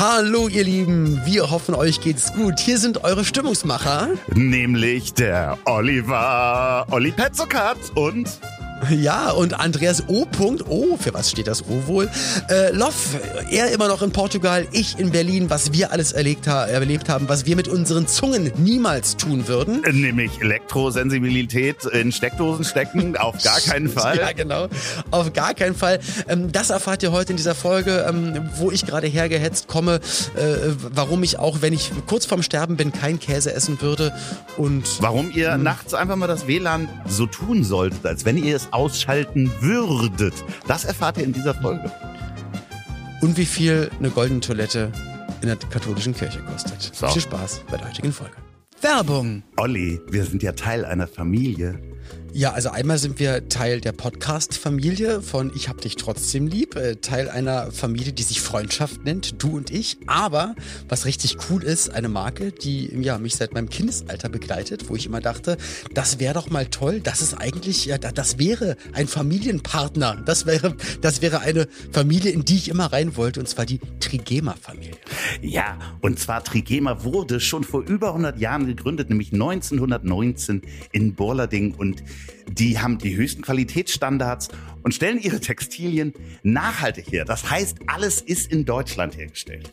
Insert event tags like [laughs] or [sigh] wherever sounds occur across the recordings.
Hallo ihr Lieben, wir hoffen euch geht's gut. Hier sind eure Stimmungsmacher. Nämlich der Oliver, Olli Petzokat und Ja, und Andreas O. Oh, für was steht das O wohl? Äh, Loff, er immer noch in Portugal, ich in Berlin, was wir alles erlebt, ha erlebt haben, was wir mit unseren Zungen niemals tun würden. nämlich Elektrosensibilität in Steckdosen stecken, auf gar [laughs] keinen Fall. Ja, genau. Auf gar keinen Fall. Ähm, das erfahrt ihr heute in dieser Folge, ähm, wo ich gerade hergehetzt komme, äh, warum ich auch, wenn ich kurz vorm Sterben bin, kein Käse essen würde und Warum ihr nachts einfach mal das WLAN so tun solltet, als wenn ihr es ausschalten würdet. Das erfahrt ihr in dieser Folge. und wie viel eine goldene Toilette in der katholischen Kirche kostet. So. Viel Spaß bei der heutigen Folge. Werbung. Olli, wir sind ja Teil einer Familie. Ja, also einmal sind wir Teil der Podcast-Familie von Ich hab dich trotzdem lieb, äh, Teil einer Familie, die sich Freundschaft nennt, du und ich. Aber was richtig cool ist, eine Marke, die ja mich seit meinem Kindesalter begleitet, wo ich immer dachte, das wäre doch mal toll. Das ist eigentlich, ja, da- das wäre ein Familienpartner. Das wäre, das wäre eine Familie, in die ich immer rein wollte, und zwar die Trigema-Familie. Ja, und zwar Trigema wurde schon vor über 100 Jahren gegründet, nämlich 1919 in Borlading und die haben die höchsten Qualitätsstandards und stellen ihre Textilien nachhaltig her. Das heißt, alles ist in Deutschland hergestellt.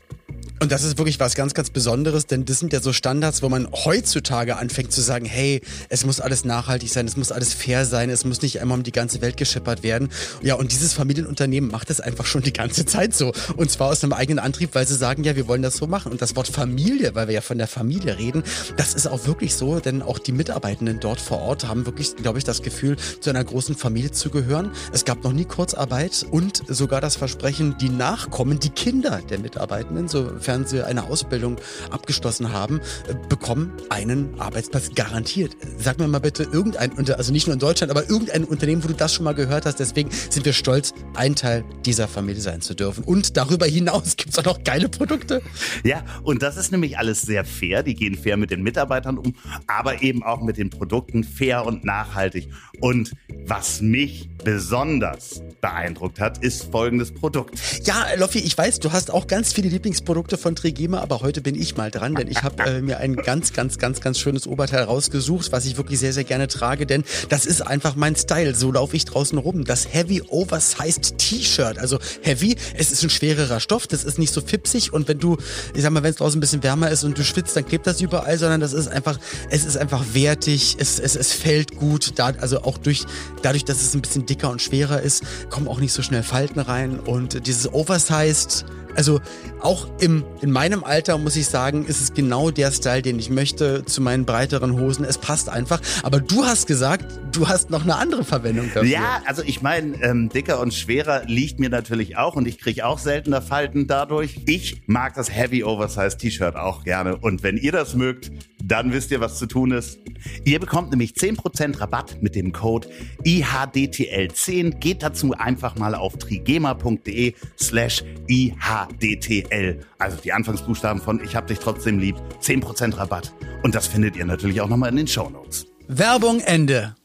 Und das ist wirklich was ganz, ganz Besonderes, denn das sind ja so Standards, wo man heutzutage anfängt zu sagen, hey, es muss alles nachhaltig sein, es muss alles fair sein, es muss nicht einmal um die ganze Welt geschippert werden. Ja, und dieses Familienunternehmen macht das einfach schon die ganze Zeit so. Und zwar aus einem eigenen Antrieb, weil sie sagen, ja, wir wollen das so machen. Und das Wort Familie, weil wir ja von der Familie reden, das ist auch wirklich so, denn auch die Mitarbeitenden dort vor Ort haben wirklich, glaube ich, das Gefühl, zu einer großen Familie zu gehören. Es gab noch nie Kurzarbeit und sogar das Versprechen, die Nachkommen, die Kinder der Mitarbeitenden, sofern sie eine Ausbildung abgeschlossen haben, äh, bekommen einen Arbeitsplatz garantiert. Sag mir mal bitte irgendein, also nicht nur in Deutschland, aber irgendein Unternehmen, wo du das schon mal gehört hast. Deswegen sind wir stolz, ein Teil dieser Familie sein zu dürfen. Und darüber hinaus gibt's auch noch geile Produkte. Ja, und das ist nämlich alles sehr fair. Die gehen fair mit den Mitarbeitern um, aber eben auch mit den Produkten fair und nachhaltig. Und was mich besonders beeindruckt hat, ist folgendes Produkt. Ja, Loffi, ich weiß, du hast auch ganz viele Lieblingsprodukte von Trigema, aber heute bin ich mal dran, denn ich habe äh, mir ein ganz, ganz, ganz, ganz schönes Oberteil rausgesucht, was ich wirklich sehr, sehr gerne trage, denn das ist einfach mein Style. So laufe ich draußen rum. Das Heavy Oversized T-Shirt. Also Heavy, es ist ein schwererer Stoff, das ist nicht so fipsig und wenn du, ich sag mal, wenn es draußen ein bisschen wärmer ist und du schwitzt, dann klebt das überall, sondern das ist einfach, es ist einfach wertig, es, es, es fällt gut, da, also auch durch, dadurch, dass es ein bisschen dicker und schwerer ist, kommen auch nicht so schnell Falten rein und dieses Oversized also auch im, in meinem Alter muss ich sagen, ist es genau der Style, den ich möchte zu meinen breiteren Hosen. Es passt einfach. Aber du hast gesagt, du hast noch eine andere Verwendung dafür. Ja, also ich meine, ähm, dicker und schwerer liegt mir natürlich auch und ich kriege auch seltener Falten dadurch. Ich mag das Heavy Oversize T-Shirt auch gerne und wenn ihr das mögt, dann wisst ihr, was zu tun ist. Ihr bekommt nämlich 10% Rabatt mit dem Code IHDTL10. Geht dazu einfach mal auf trigema.de slash IHDTL. Also die Anfangsbuchstaben von Ich hab dich trotzdem lieb. 10% Rabatt. Und das findet ihr natürlich auch nochmal in den Shownotes. Werbung Ende.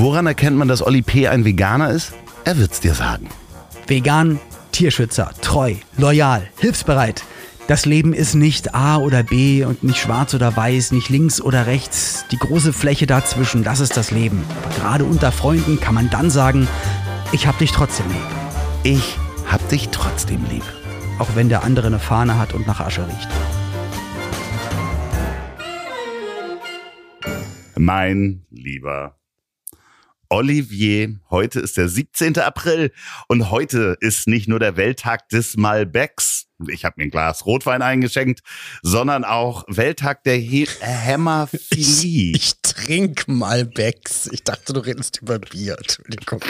Woran erkennt man, dass Olli P. ein Veganer ist? Er wird's dir sagen. Vegan, Tierschützer, treu, loyal, hilfsbereit. Das Leben ist nicht A oder B und nicht schwarz oder weiß, nicht links oder rechts. Die große Fläche dazwischen, das ist das Leben. Aber gerade unter Freunden kann man dann sagen, ich hab dich trotzdem lieb. Ich hab dich trotzdem lieb. Auch wenn der andere eine Fahne hat und nach Asche riecht. Mein lieber Olivier, heute ist der 17. April und heute ist nicht nur der Welttag des Malbecs, ich habe mir ein Glas Rotwein eingeschenkt, sondern auch Welttag der He Hämophilie. Ich trink mal Becks. Ich dachte, du redest über Bier. Entschuldigung.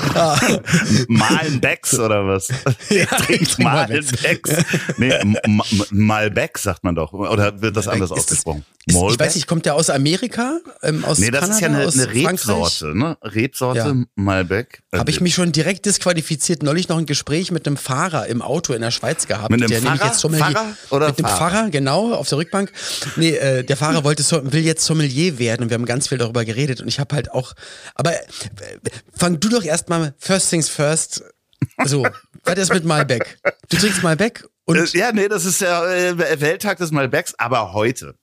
[laughs] Malbecs oder was? [laughs] Ja. Malbecs. [laughs] Nee, M- M- Malbec sagt man doch. Oder wird das anders Ist das- ausgesprochen? Ist, ich weiß nicht, kommt der aus Amerika? Ähm, aus Nee, das Kanada, ist ja eine? Rebsorte, ne? Rebsorte Ja. Malbec. Habe ich mich schon direkt disqualifiziert. Neulich noch ein Gespräch mit einem Fahrer im Auto in der Schweiz gehabt. Mit einem der nämlich Pfarrer? jetzt Sommelier, Pfarrer oder mit dem Fahrer? Pfarrer, genau, auf der Rückbank. Nee, äh, der Fahrer wollte, will jetzt Sommelier werden und wir haben ganz viel darüber geredet und ich habe halt auch, aber äh, fang du doch erstmal mal, first things first. So, was ist mit Malbec? Du trinkst Malbec und. Ja, nee, das ist der äh, Welttag des Malbecs, aber heute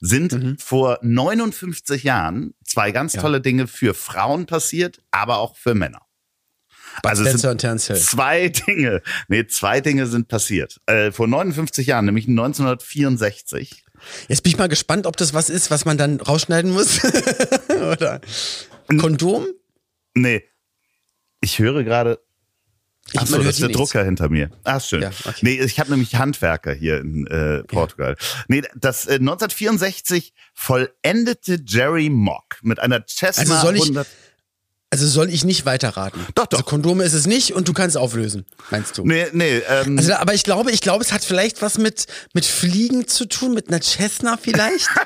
sind Mhm. vor 59 Jahren zwei ganz Ja. tolle Dinge für Frauen passiert, aber auch für Männer. Also es sind zwei Dinge, nee, zwei Dinge sind passiert. Äh, vor 59 Jahren, nämlich 1964. Jetzt bin ich mal gespannt, ob das was ist, was man dann rausschneiden muss. [laughs] Oder Kondom? Nee, ich höre gerade. Ich- Ach so, das ist der nichts. Drucker hinter mir. Ach, schön. Ja, okay. Nee, ich habe nämlich Handwerker hier in äh, Portugal. Nee, das äh, 1964 vollendete Jerry Mock mit einer Cessna Also soll ich- 100 Also soll ich nicht weiterraten? Doch, doch. Also Kondome ist es nicht und du kannst auflösen, meinst du? Nee, nee, ähm, Also, aber ich glaube, ich glaube, es hat vielleicht was mit, mit Fliegen zu tun, mit einer Cessna vielleicht. [laughs]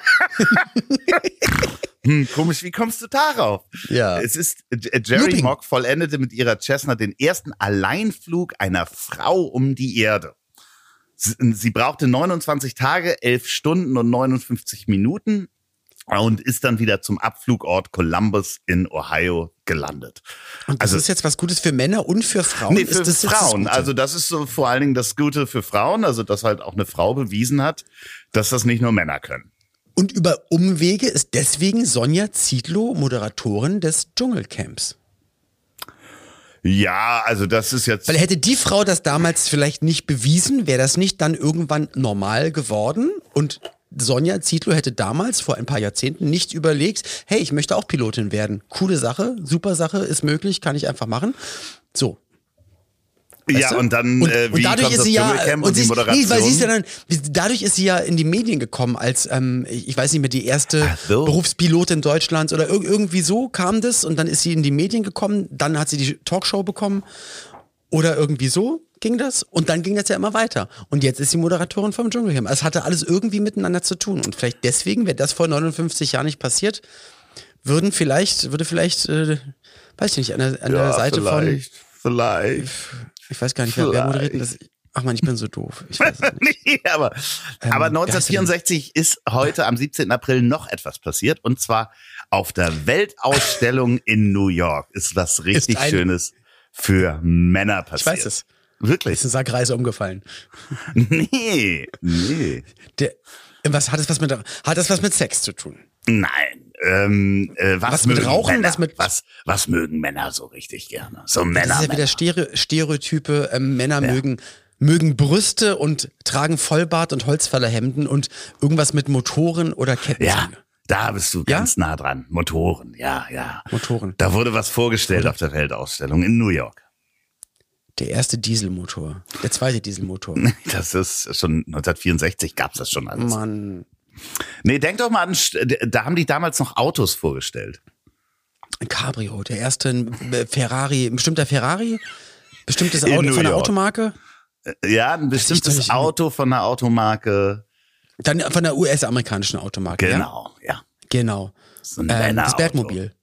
[laughs] hm, komisch, wie kommst du darauf? Ja. Es ist, äh, Jerry Looping. Mock vollendete mit ihrer Cessna den ersten Alleinflug einer Frau um die Erde. Sie, brauchte 29 Tage, 11 Stunden und 59 Minuten und ist dann wieder zum Abflugort Columbus in Ohio gelandet. Und das Also- ist jetzt was Gutes für Männer und für Frauen. Nee, für das das Frauen. Gute? Also das ist so vor allen Dingen das Gute für Frauen, also dass halt auch eine Frau bewiesen hat, dass das nicht nur Männer können. Und über Umwege ist deswegen Sonja Zietlow Moderatorin des Dschungelcamps. Ja, also das ist jetzt. Weil hätte die Frau das damals vielleicht nicht bewiesen, wäre das nicht dann irgendwann normal geworden und Sonja Zietlow hätte damals vor ein paar Jahrzehnten nicht überlegt, hey, ich möchte auch Pilotin werden. Coole Sache, super Sache, ist möglich, kann ich einfach machen. So. Ja, du? und dann und, äh, und wie dadurch kommt ist sie ja und und sie ist, nee, weil sie ist ja dann dadurch ist sie ja in die Medien gekommen als ähm, ich weiß nicht mehr die erste so. Berufspilotin Deutschlands oder ir irgendwie so kam das und dann ist sie in die Medien gekommen, dann hat sie die Talkshow bekommen oder irgendwie so ging das und dann ging das ja immer weiter und jetzt ist sie Moderatorin vom Dschungelcamp. Also Es hatte alles irgendwie miteinander zu tun und vielleicht deswegen wäre das vor 59 Jahren nicht passiert, würden vielleicht würde vielleicht äh, weiß ich nicht an der, an der ja, Seite von vielleicht, vielleicht. Ich weiß gar nicht, wer, wer moderiert das? Ach man, ich bin so doof. Ich weiß es nicht. [laughs] nee, aber, Ähm, aber wer heißt denn? 1964 ist heute am 17. April noch etwas passiert und zwar auf der Weltausstellung in New York ist was richtig ein- Schönes für Männer Ich passiert. weiß es. Wirklich? Ist ein Sackreise umgefallen. [laughs] Nee, nee. Der, was hat das was mit hat das was mit Sex zu tun? Nein. Ähm, äh, was, Was mit mögen Rauchen, Männer? was mit- was, was mögen Männer so richtig gerne? So Das Männer. ist ja wieder. Stere Stereotype. Ähm, Männer mögen mögen Brüste und tragen Vollbart und Holzfällerhemden und irgendwas mit Motoren oder Kettenzüge. Ja, da bist du Ja? ganz nah dran. Motoren, ja, ja. Motoren. Da wurde was vorgestellt auf der Weltausstellung in New York. Der erste Dieselmotor, der zweite Dieselmotor. [laughs] Das ist schon 1964 gab's das schon alles. Mann, Nee, denk doch mal an, da haben die damals noch Autos vorgestellt. ein Cabrio, der erste äh, Ferrari, ein bestimmter Ferrari, bestimmtes In Auto von der York. Automarke, Ja, ein bestimmtes Auto von einer Automarke. dann von der US-amerikanischen Automarke. Ja? Genau, ja. Genau. So Ähm, das. Bergmobil.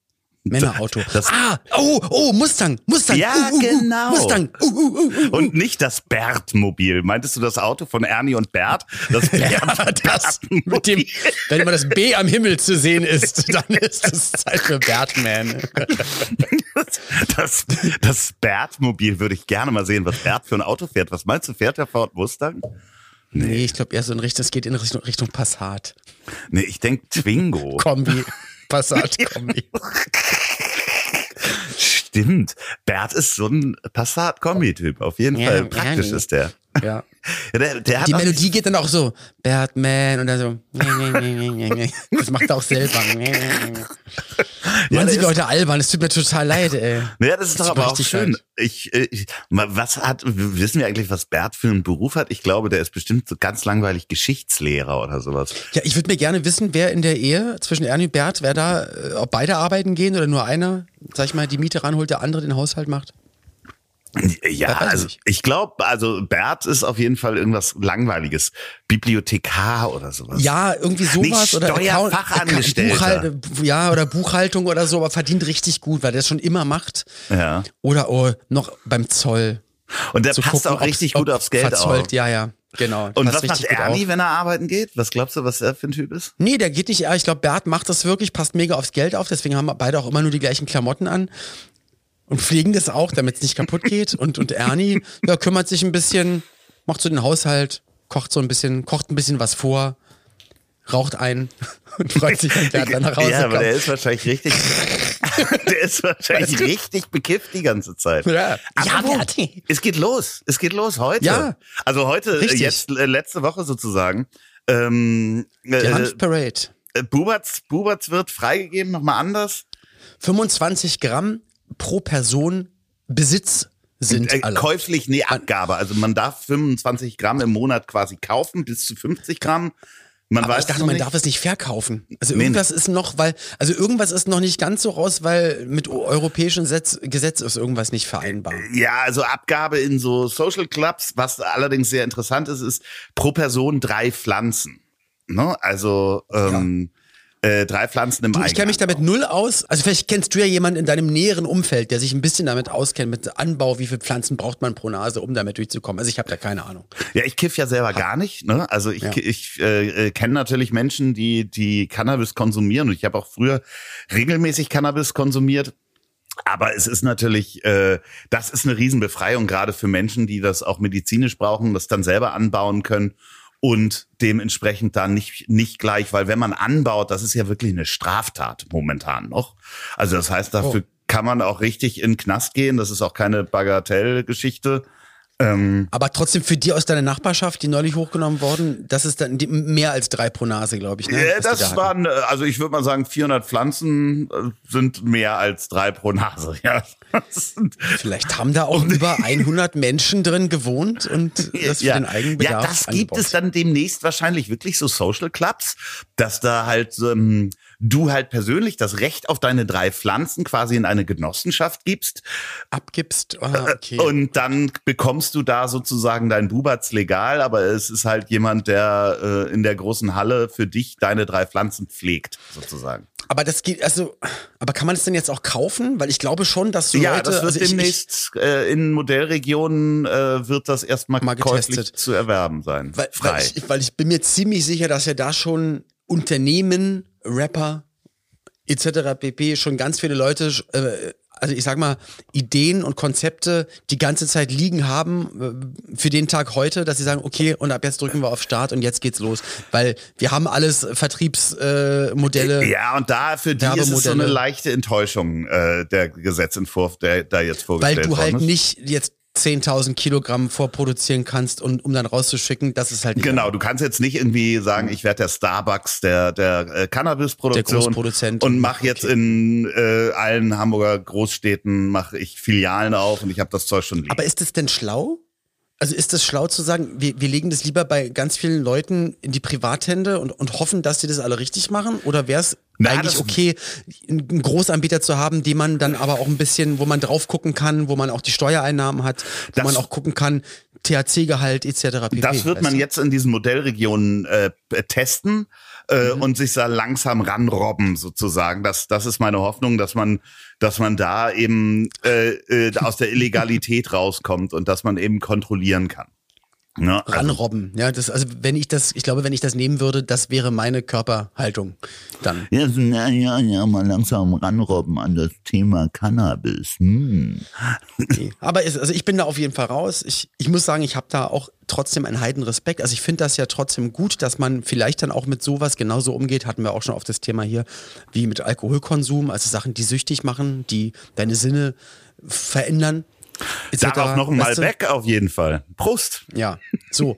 Männerauto. Das- ah, oh, oh, Mustang, Mustang. Ja, uh, uh, uh, genau. Mustang. Uh, uh, uh. Und nicht das Bert-Mobil. Meintest du das Auto von Ernie und Bert? Das [laughs] Ja, aber das mit dem, wenn immer das B am Himmel zu sehen ist, dann ist es Zeit für Batman. Das, das Bert-Mobil würde ich gerne mal sehen, was Bert für ein Auto fährt. Was meinst du, fährt der Ford Mustang? Nee, ich glaube eher so in Richtung, es geht in Richtung, Richtung Passat. Nee, ich denk Twingo. Kombi. Passat-Kombi. [laughs] Stimmt. Bert ist so ein Passat-Kombi-Typ. Auf jeden Ja, Fall praktisch Ernie. ist der. Ja. Der, der Die Melodie geht dann auch so, Batman und dann so. Das macht er auch selber. [laughs] Ja, Man sieht Leute albern, es tut mir total leid, ey. Ja, das ist doch aber auch richtig schön. leid. Ich, äh, ich, was hat, wissen wir eigentlich, was Bert für einen Beruf hat? Ich glaube, der ist bestimmt so ganz langweilig Geschichtslehrer oder sowas. Ja, ich würde mir gerne wissen, wer in der Ehe zwischen Ernie und Bert, wer da, äh, ob beide arbeiten gehen oder nur einer, sag ich mal, die Miete ranholt, der andere den Haushalt macht. Ja, also ich glaube, also Bert ist auf jeden Fall irgendwas Langweiliges. Bibliothekar oder sowas. Ja, irgendwie sowas Nicht oder Steuerfachangestellter. Buchhal ja, oder Buchhaltung oder so, aber verdient richtig gut, weil der es schon immer macht. Ja. Oder oh, noch beim Zoll. Und der passt gucken, auch richtig ob gut aufs Geld verzollt. auf. Ja, ja, genau. Und was macht Ernie, wenn er arbeiten geht? Was glaubst du, was er für ein Typ ist? Nee, der geht nicht, ich glaube, Bert macht das wirklich, passt mega aufs Geld auf, deswegen haben beide auch immer nur die gleichen Klamotten an. Und pflegen das auch, damit es nicht kaputt geht. Und, und Ernie ja, kümmert sich ein bisschen, macht so den Haushalt, kocht so ein bisschen, kocht ein bisschen was vor, raucht ein [laughs] und freut sich, wenn Bernd dann nach Hause ja, aber kommt. [laughs] der ist wahrscheinlich richtig, der ist wahrscheinlich richtig bekifft die ganze Zeit. Ja. Aber Ja? Berti. es geht los. Es geht los heute. Ja. Also heute, äh, Richtig. jetzt äh, letzte Woche sozusagen. Ähm, Die äh, Hanfparade. äh, Buberts, Buberts wird freigegeben, nochmal anders. 25 Gramm pro Person Besitz sind Äh, alle. käuflich, nee, Abgabe. Also man darf 25 Gramm im Monat quasi kaufen, bis zu 50 Gramm. Man Aber weiß ich dachte, man nicht. darf es nicht verkaufen. Also Nee, irgendwas ist noch, weil, also irgendwas ist noch nicht ganz so raus, weil mit europäischem Gesetz, Gesetz ist irgendwas nicht vereinbar. Ja, also Abgabe in so Social Clubs, was allerdings sehr interessant ist, ist pro Person drei Pflanzen. Ne? Also ähm, äh, drei Pflanzen im Du, ich kenne mich damit null aus. Also vielleicht kennst du ja jemanden in deinem näheren Umfeld, der sich ein bisschen damit auskennt, mit Anbau, wie viele Pflanzen braucht man pro Nase, um damit durchzukommen. Also ich habe da keine Ahnung. Ja, ich kiff ja selber gar nicht. Ne? Also ich, Ja. ich äh, äh, kenne natürlich Menschen, die die Cannabis konsumieren und ich habe auch früher regelmäßig Cannabis konsumiert. Aber es ist natürlich, äh, das ist eine Riesenbefreiung, gerade für Menschen, die das auch medizinisch brauchen, das dann selber anbauen können und dementsprechend dann nicht, nicht gleich, weil wenn man anbaut, das ist ja wirklich eine Straftat momentan noch. Also das heißt, dafür Oh. kann man auch richtig in den Knast gehen. Das ist auch keine Bagatellgeschichte. Ähm, Aber trotzdem für die aus deiner Nachbarschaft, die neulich hochgenommen worden, das ist dann die, mehr als drei pro Nase, glaube ich. Ne? Die das da waren, äh, also ich würde mal sagen, 400 Pflanzen äh, sind mehr als drei pro Nase. [laughs] Ja, Vielleicht haben da auch über 100 Menschen drin gewohnt und [laughs] das für ja, den Eigenbedarf ja, das gibt angebaut. es dann demnächst wahrscheinlich wirklich so Social Clubs, dass da halt ähm, du halt persönlich das Recht auf deine drei Pflanzen quasi in eine Genossenschaft gibst abgibst. Ah, okay. und dann bekommst du da sozusagen dein Bubatz legal, aber es ist halt jemand, der äh, in der großen Halle für dich deine drei Pflanzen pflegt, sozusagen. aber das geht, also, aber kann man das denn jetzt auch kaufen? Weil ich glaube schon, dass so Ja, Leute, das wird also ich, ich, demnächst äh, in Modellregionen äh, wird das erstmal Mal käuflich getestet. zu erwerben sein. weil, Frei. weil, ich, weil ich bin mir ziemlich sicher, dass ja da schon Unternehmen, Rapper etc. pp. schon ganz viele Leute, äh, also ich sag mal, Ideen und Konzepte die ganze Zeit liegen haben äh, für den Tag heute, dass sie sagen, okay, und ab jetzt drücken wir auf Start und jetzt geht's los. Weil wir haben alles Vertriebsmodelle. Äh, ja, und da für die ist es so eine leichte Enttäuschung, äh, der Gesetzentwurf, der da jetzt Weil vorgestellt du halt ist. nicht jetzt 10.000 Kilogramm vorproduzieren kannst, und, um dann rauszuschicken, das ist halt nicht Genau, du kannst jetzt nicht irgendwie sagen, ich werde der Starbucks der der äh, Cannabis-Produktion Der Großproduzent. und mach jetzt in äh, allen Hamburger Großstädten mache ich Filialen auf und ich habe das Zeug schon liegen. Aber ist es denn schlau? Also ist es schlau zu sagen, wir, wir legen das lieber bei ganz vielen Leuten in die Privathände und, und hoffen, dass sie das alle richtig machen? Oder wäre es eigentlich das- okay, einen Großanbieter zu haben, den man dann aber auch ein bisschen, wo man drauf gucken kann, wo man auch die Steuereinnahmen hat, wo Das- man auch gucken kann, THC-Gehalt etc. pp. Das wird man jetzt in diesen Modellregionen äh, testen äh, Mhm. und sich da langsam ranrobben sozusagen. Das, das ist meine Hoffnung, dass man, dass man da eben äh, äh, aus der Illegalität [laughs] rauskommt und dass man eben kontrollieren kann. Ne? Also, ranrobben. Ja, das, also wenn ich das, ich glaube, wenn ich das nehmen würde, das wäre meine Körperhaltung dann. Ja, ja, ja, ja, mal langsam ranrobben an das Thema Cannabis. Hm. Nee. Aber es, also ich bin da auf jeden Fall raus. Ich, ich muss sagen, ich habe da auch trotzdem einen Heidenrespekt. Also ich finde das ja trotzdem gut, dass man vielleicht dann auch mit sowas genauso umgeht. Hatten wir auch schon auf das Thema hier, wie mit Alkoholkonsum, also Sachen, die süchtig machen, die deine Sinne verändern. Darauf noch ein Weißt du? Malbec auf jeden Fall. Prost. Ja, so.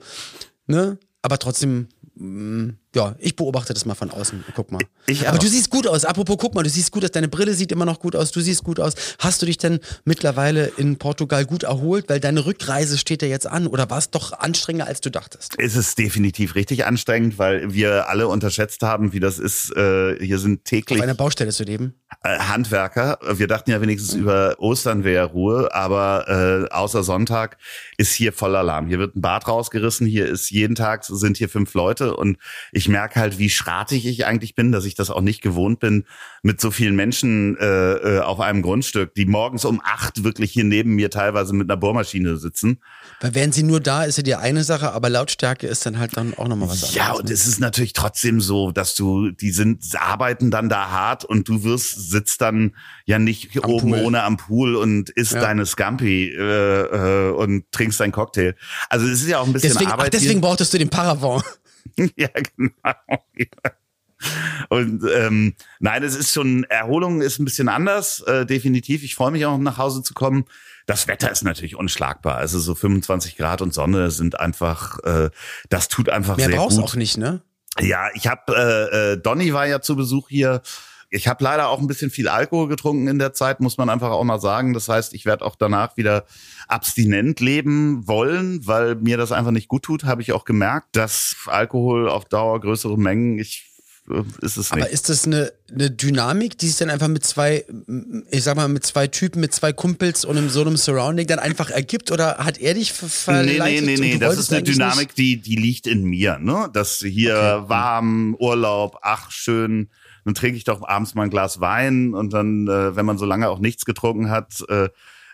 ne? Aber trotzdem, mm, ja, ich beobachte das mal von außen. Guck mal. Ich Aber du siehst gut aus. Apropos, guck mal, du siehst gut aus. Deine Brille sieht immer noch gut aus. Du siehst gut aus. Hast du dich denn mittlerweile in Portugal gut erholt? Weil deine Rückreise steht ja jetzt an. Oder war es doch anstrengender, als du dachtest? Es ist definitiv richtig anstrengend, weil wir alle unterschätzt haben, wie das ist. Äh, hier sind Auf täglich einer Baustelle zu leben? äh, Handwerker. Wir dachten ja wenigstens über Ostern wäre Ruhe, aber äh, außer Sonntag ist hier voll Alarm. Hier wird ein Bad rausgerissen, hier ist jeden Tag sind hier fünf Leute und ich ich merke halt, wie schratig ich eigentlich bin, dass ich das auch nicht gewohnt bin, mit so vielen Menschen äh, äh, auf einem Grundstück, die morgens um acht wirklich hier neben mir teilweise mit einer Bohrmaschine sitzen. Weil wären sie nur da, ist ja die eine Sache, aber Lautstärke ist dann halt dann auch nochmal was anderes. Ja, und ne? es ist natürlich trotzdem so, dass du, die sind, arbeiten dann da hart und du wirst, sitzt dann ja nicht Am oben Pool. ohne am Pool und isst Ja. deine Scampi äh, äh, und trinkst deinen Cocktail. Also es ist ja auch ein bisschen Deswegen, ach, Arbeit. deswegen brauchtest du den Paravent. [laughs] ja, genau. Und ähm, nein, es ist schon, Erholung ist ein bisschen anders, äh, definitiv. Ich freue mich auch, nach Hause zu kommen. Das Wetter ist natürlich unschlagbar. Also so 25 Grad und Sonne sind einfach, äh, das tut einfach Mehr sehr brauchst gut. auch nicht, ne? Ja, ich habe äh, äh, Donny war ja zu Besuch hier. Ich habe leider auch ein bisschen viel Alkohol getrunken in der Zeit, muss man einfach auch mal sagen. Das heißt, ich werde auch danach wieder abstinent leben wollen, weil mir das einfach nicht gut tut. Habe ich auch gemerkt, dass Alkohol auf Dauer größere Mengen, ich äh, ist es Aber nicht. ist das eine, eine Dynamik, die sich dann einfach mit zwei, ich sag mal, mit zwei Typen, mit zwei Kumpels und in so einem Surrounding dann einfach ergibt? Oder hat er dich ver Nee, verleitet? nee, nee, nee, du das ist eine Dynamik, die, die liegt in mir, ne? Das hier Okay. warm, Urlaub, ach, schön. Dann trinke ich doch abends mal ein Glas Wein und dann, äh, wenn man so lange auch nichts getrunken hat, äh,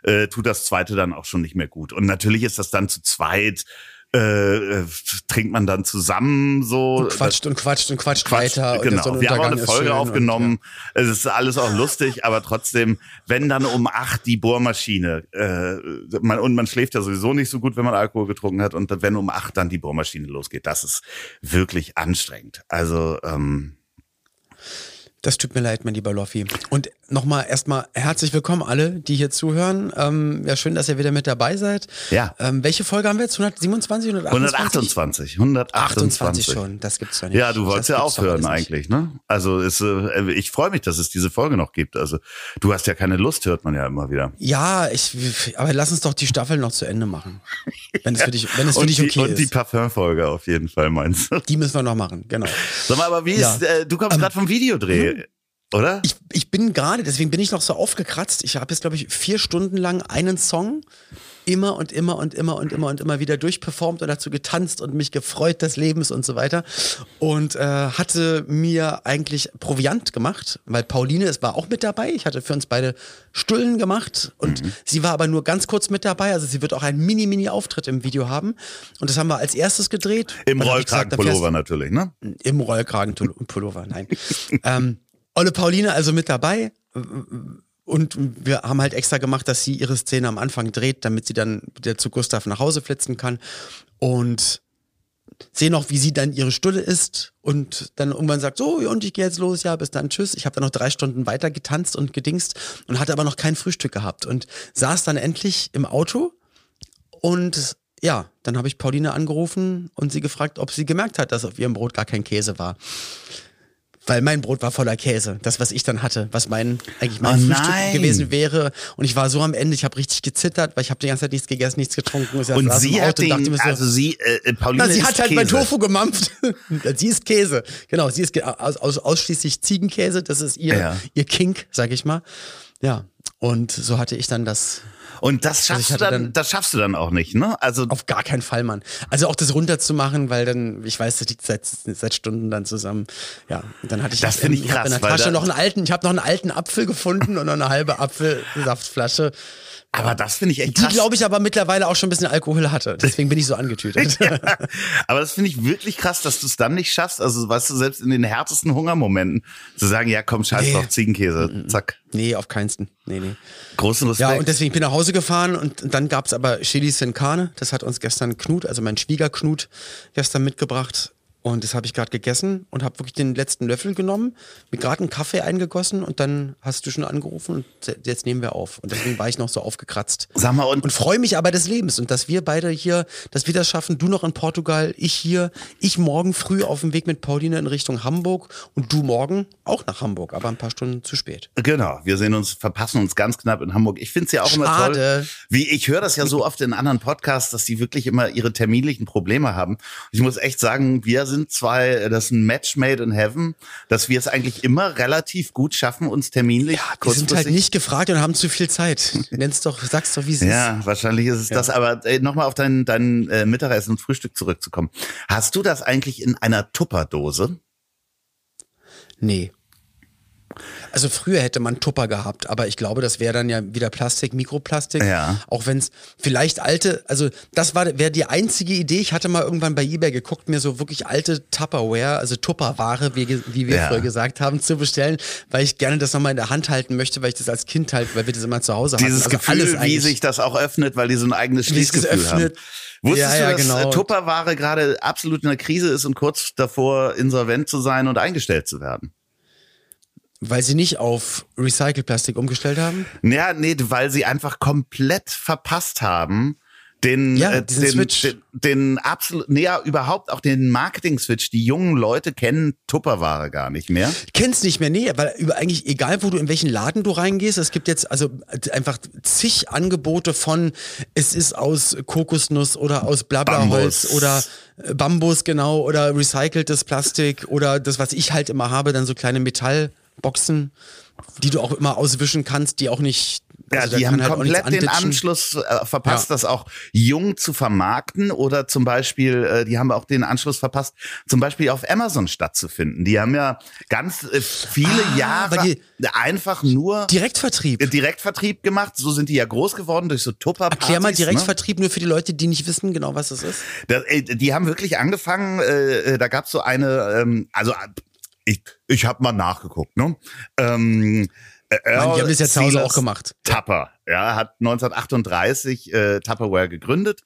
äh, tut das zweite dann auch schon nicht mehr gut. Und natürlich ist das dann zu zweit, äh, äh, trinkt man dann zusammen so. Und quatscht und quatscht und quatscht, Quatsch, weiter. und genau. Wir haben auch eine Folge aufgenommen. Es ist alles auch lustig, aber trotzdem, wenn dann um acht die Bohrmaschine äh, man, und man schläft ja sowieso nicht so gut, wenn man Alkohol getrunken hat und wenn um acht dann die Bohrmaschine losgeht, das ist wirklich anstrengend. Also ähm, Das tut mir leid, mein lieber Loffi. Und nochmal erstmal herzlich willkommen alle, die hier zuhören. Ähm, ja, schön, dass ihr wieder mit dabei seid. Ja. Ähm, welche Folge haben wir jetzt? 127, 128? 128, 128 28 schon, das gibt's doch nicht. Ja, du wolltest Das ja aufhören eigentlich, ne? Also ist, äh, ich freue mich, dass es diese Folge noch gibt. Also du hast ja keine Lust, hört man ja immer wieder. Ja, ich, aber lass uns doch die Staffel noch zu Ende machen. Wenn es für dich, wenn es für und dich die, okay und die ist. Parfum-Folge auf jeden Fall meinst du? Die müssen wir noch machen, genau. Sag mal, aber wie Ja. ist, äh, du kommst gerade vom Videodreh, oder? Ich, ich bin gerade, deswegen bin ich noch so aufgekratzt. Ich habe jetzt, glaube ich, vier Stunden lang einen Song immer und immer und immer und immer und immer wieder durchperformt und dazu getanzt und mich gefreut des Lebens und so weiter. Und äh, hatte mir eigentlich Proviant gemacht, weil Pauline, es war auch mit dabei. Ich hatte für uns beide Stullen gemacht und Mhm. sie war aber nur ganz kurz mit dabei. Also sie wird auch einen Mini-Mini-Auftritt im Video haben. Und das haben wir als erstes gedreht. Im Rollkragenpullover natürlich, ne? im Rollkragenpullover, nein. [laughs] ähm, Olle Pauline also mit dabei. Und wir haben halt extra gemacht, dass sie ihre Szene am Anfang dreht, damit sie dann wieder zu Gustav nach Hause flitzen kann. Und sehen auch, wie sie dann ihre Stulle isst und dann irgendwann sagt, so, und ich gehe jetzt los, ja, bis dann, tschüss. Ich habe dann noch drei Stunden weiter getanzt und gedingst und hatte aber noch kein Frühstück gehabt und saß dann endlich im Auto und ja, dann habe ich Pauline angerufen und sie gefragt, ob sie gemerkt hat, dass auf ihrem Brot gar kein Käse war. Weil mein Brot war voller Käse, das was ich dann hatte, was mein eigentlich mein Oh Frühstück nein. gewesen wäre. Und ich war so am Ende, ich habe richtig gezittert, weil ich habe die ganze Zeit nichts gegessen, nichts getrunken. Und im sie hat und dachte den, mir so, also sie, äh, Pauline na, sie hat halt mein Käse. Tofu gemampft. [laughs] sie ist Käse. Genau, sie ist aus, aus, ausschließlich Ziegenkäse. Das ist ihr, Ja. ihr Kink, sag ich mal. Ja. Und so hatte ich dann das Und das Also schaffst du hatte dann, dann- das schaffst du dann auch nicht, ne? Also auf gar keinen Fall, Mann. Also auch das runterzumachen, weil dann, ich weiß, das liegt seit, seit Stunden dann zusammen. Ja, und dann hatte ich Das finde ich krass, in der Tasche noch einen alten, ich habe noch einen alten Apfel gefunden und noch eine halbe Apfelsaftflasche. Aber das finde ich echt Die, krass. glaube ich, aber mittlerweile auch schon ein bisschen Alkohol hatte. Deswegen bin ich so angetütet. [laughs] aber das finde ich wirklich krass, dass du es dann nicht schaffst. Also, weißt du, selbst in den härtesten Hungermomenten zu sagen, ja, komm, scheiß Nee. drauf, Ziegenkäse, zack. nee, auf keinsten. Nee, nee. Großen Respekt. Ja, und deswegen bin ich nach Hause gefahren und, dann gab's aber Chili Sin Carne. Das hat uns gestern Knut, also mein Schwieger Knut, gestern mitgebracht. Und das habe ich gerade gegessen und habe wirklich den letzten Löffel genommen, mir gerade einen Kaffee eingegossen und dann hast du schon angerufen und jetzt nehmen wir auf. Und deswegen war ich noch so aufgekratzt. Sag mal, und, Und freue mich aber des Lebens und dass wir beide hier, dass wir das schaffen, du noch in Portugal, ich hier, ich morgen früh auf dem Weg mit Pauline in Richtung Hamburg und du morgen auch nach Hamburg, aber ein paar Stunden zu spät. genau, wir sehen uns, verpassen uns ganz knapp in Hamburg. Ich finde es ja auch immer toll. Schade. Wie, ich höre das ja so oft in anderen Podcasts, dass die wirklich immer ihre terminlichen Probleme haben. Ich muss echt sagen, wir sind sind zwei, das ist ein Match made in heaven, dass wir es eigentlich immer relativ gut schaffen, uns terminlich Die sind halt nicht gefragt und haben zu viel Zeit. [laughs] Nenn's doch, sag's doch, wie es Ja, wahrscheinlich ist es das. Aber äh, nochmal auf dein, dein äh, Mittagessen und Frühstück zurückzukommen. Hast du das eigentlich in einer Tupperdose? Nee. Also früher hätte man Tupper gehabt, aber ich glaube, das wäre dann ja wieder Plastik, Mikroplastik. Ja. Auch wenn es vielleicht alte, also das wäre die einzige Idee. Ich hatte mal irgendwann bei eBay geguckt, mir so wirklich alte Tupperware, also Tupperware, wie, wie wir Ja. früher gesagt haben, zu bestellen, weil ich gerne das nochmal in der Hand halten möchte, weil ich das als Kind halt, weil wir das immer zu Hause hatten. Dieses also Gefühl, wie eigentlich. sich das auch öffnet, weil die so ein eigenes Wie es Schließgefühl öffnet. haben. Wusstest Ja, ja, du, dass genau. äh, Tupperware gerade absolut in der Krise ist und kurz davor insolvent zu sein und eingestellt zu werden? Weil sie nicht auf Recycelplastik umgestellt haben? Ja, nee, weil sie einfach komplett verpasst haben, den, Ja, äh, den, Switch. den, den absolut, nee, ja, überhaupt auch den Marketing-Switch. Die jungen Leute kennen Tupperware gar nicht mehr. Kennst nicht mehr, nee, weil über eigentlich egal, wo du in welchen Laden du reingehst, es gibt jetzt also einfach zig Angebote von es ist aus Kokosnuss oder aus Blablaholz oder äh, Bambus genau oder recyceltes Plastik oder das was ich halt immer habe, dann so kleine Metallboxen, die du auch immer auswischen kannst, die auch nicht Ja, also da die haben halt komplett den. Anschluss äh, verpasst, Ja. das auch jung zu vermarkten oder zum Beispiel, äh, die haben auch den Anschluss verpasst, zum Beispiel auf Amazon stattzufinden. Die haben ja ganz äh, viele Ah, Jahre einfach nur Direktvertrieb. äh, Direktvertrieb gemacht. So sind die ja groß geworden durch so tupper Erklär mal Ne? Direktvertrieb nur für die Leute, die nicht wissen genau, was das ist. Da, ey, die haben wirklich angefangen, äh, äh, da gab's so eine, ähm, also äh, ich, ich habe mal nachgeguckt, ne? Ähm, äh, Mann, die Earl haben das ja zu Hause auch gemacht. Tupper, ja, hat 1938 äh, Tupperware gegründet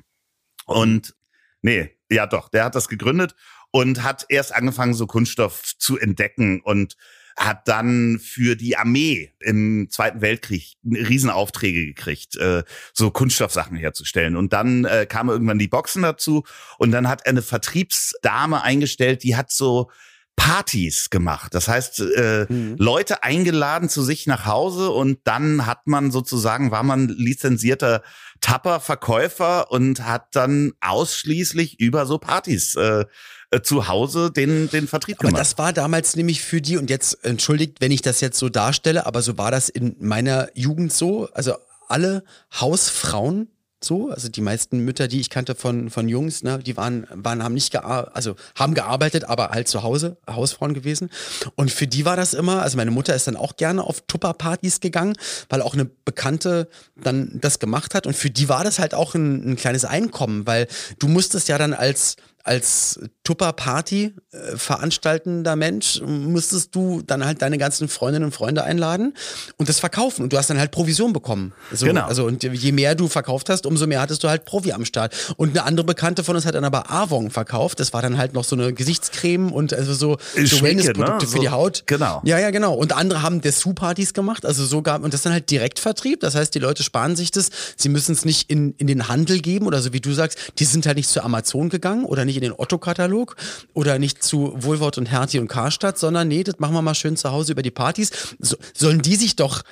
und nee, ja doch, der hat das gegründet und hat erst angefangen, so Kunststoff zu entdecken und hat dann für die Armee im Zweiten Weltkrieg Riesenaufträge gekriegt, äh, so Kunststoffsachen herzustellen. Und dann äh, kamen irgendwann die Boxen dazu und dann hat er eine Vertriebsdame eingestellt, die hat so Partys gemacht. Das heißt, äh, Leute eingeladen zu sich nach Hause und dann hat man sozusagen, war man lizenzierter Tapper-Verkäufer und hat dann ausschließlich über so Partys äh, äh, zu Hause den, den Vertrieb Aber gemacht. das war damals nämlich für die, und jetzt entschuldigt, wenn ich das jetzt so darstelle, aber so war das in meiner Jugend so. Also alle Hausfrauen so, also die meisten Mütter, die ich kannte von, von Jungs, ne, die waren, waren, haben nicht gearbeitet, also haben gearbeitet, aber halt zu Hause, Hausfrauen gewesen. Und für die war das immer, also meine Mutter ist dann auch gerne auf Tupper-Partys gegangen, weil auch eine Bekannte dann das gemacht hat. Und für die war das halt auch ein, ein kleines Einkommen, weil du musstest ja dann als als Tupper-Party äh, veranstaltender Mensch musstest du dann halt deine ganzen Freundinnen und Freunde einladen und das verkaufen und du hast dann halt Provision bekommen. So, Genau. Also und je mehr du verkauft hast, umso mehr hattest du halt Profi am Start. Und eine andere Bekannte von uns hat dann aber Avon verkauft. Das war dann halt noch so eine Gesichtscreme und also so, so Wellnessprodukte ne? für So- die Haut. genau. Ja, ja, genau. Und andere haben Dessous-Partys gemacht, also so gab, und das dann halt Direktvertrieb. Das heißt, die Leute sparen sich das. Sie müssen es nicht in, in den Handel geben oder so wie du sagst, die sind halt nicht zu Amazon gegangen oder nicht in den Otto-Katalog oder nicht zu Wohlwort und Hertie und Karstadt, sondern nee, das machen wir mal schön zu Hause über die Partys. So, sollen die sich doch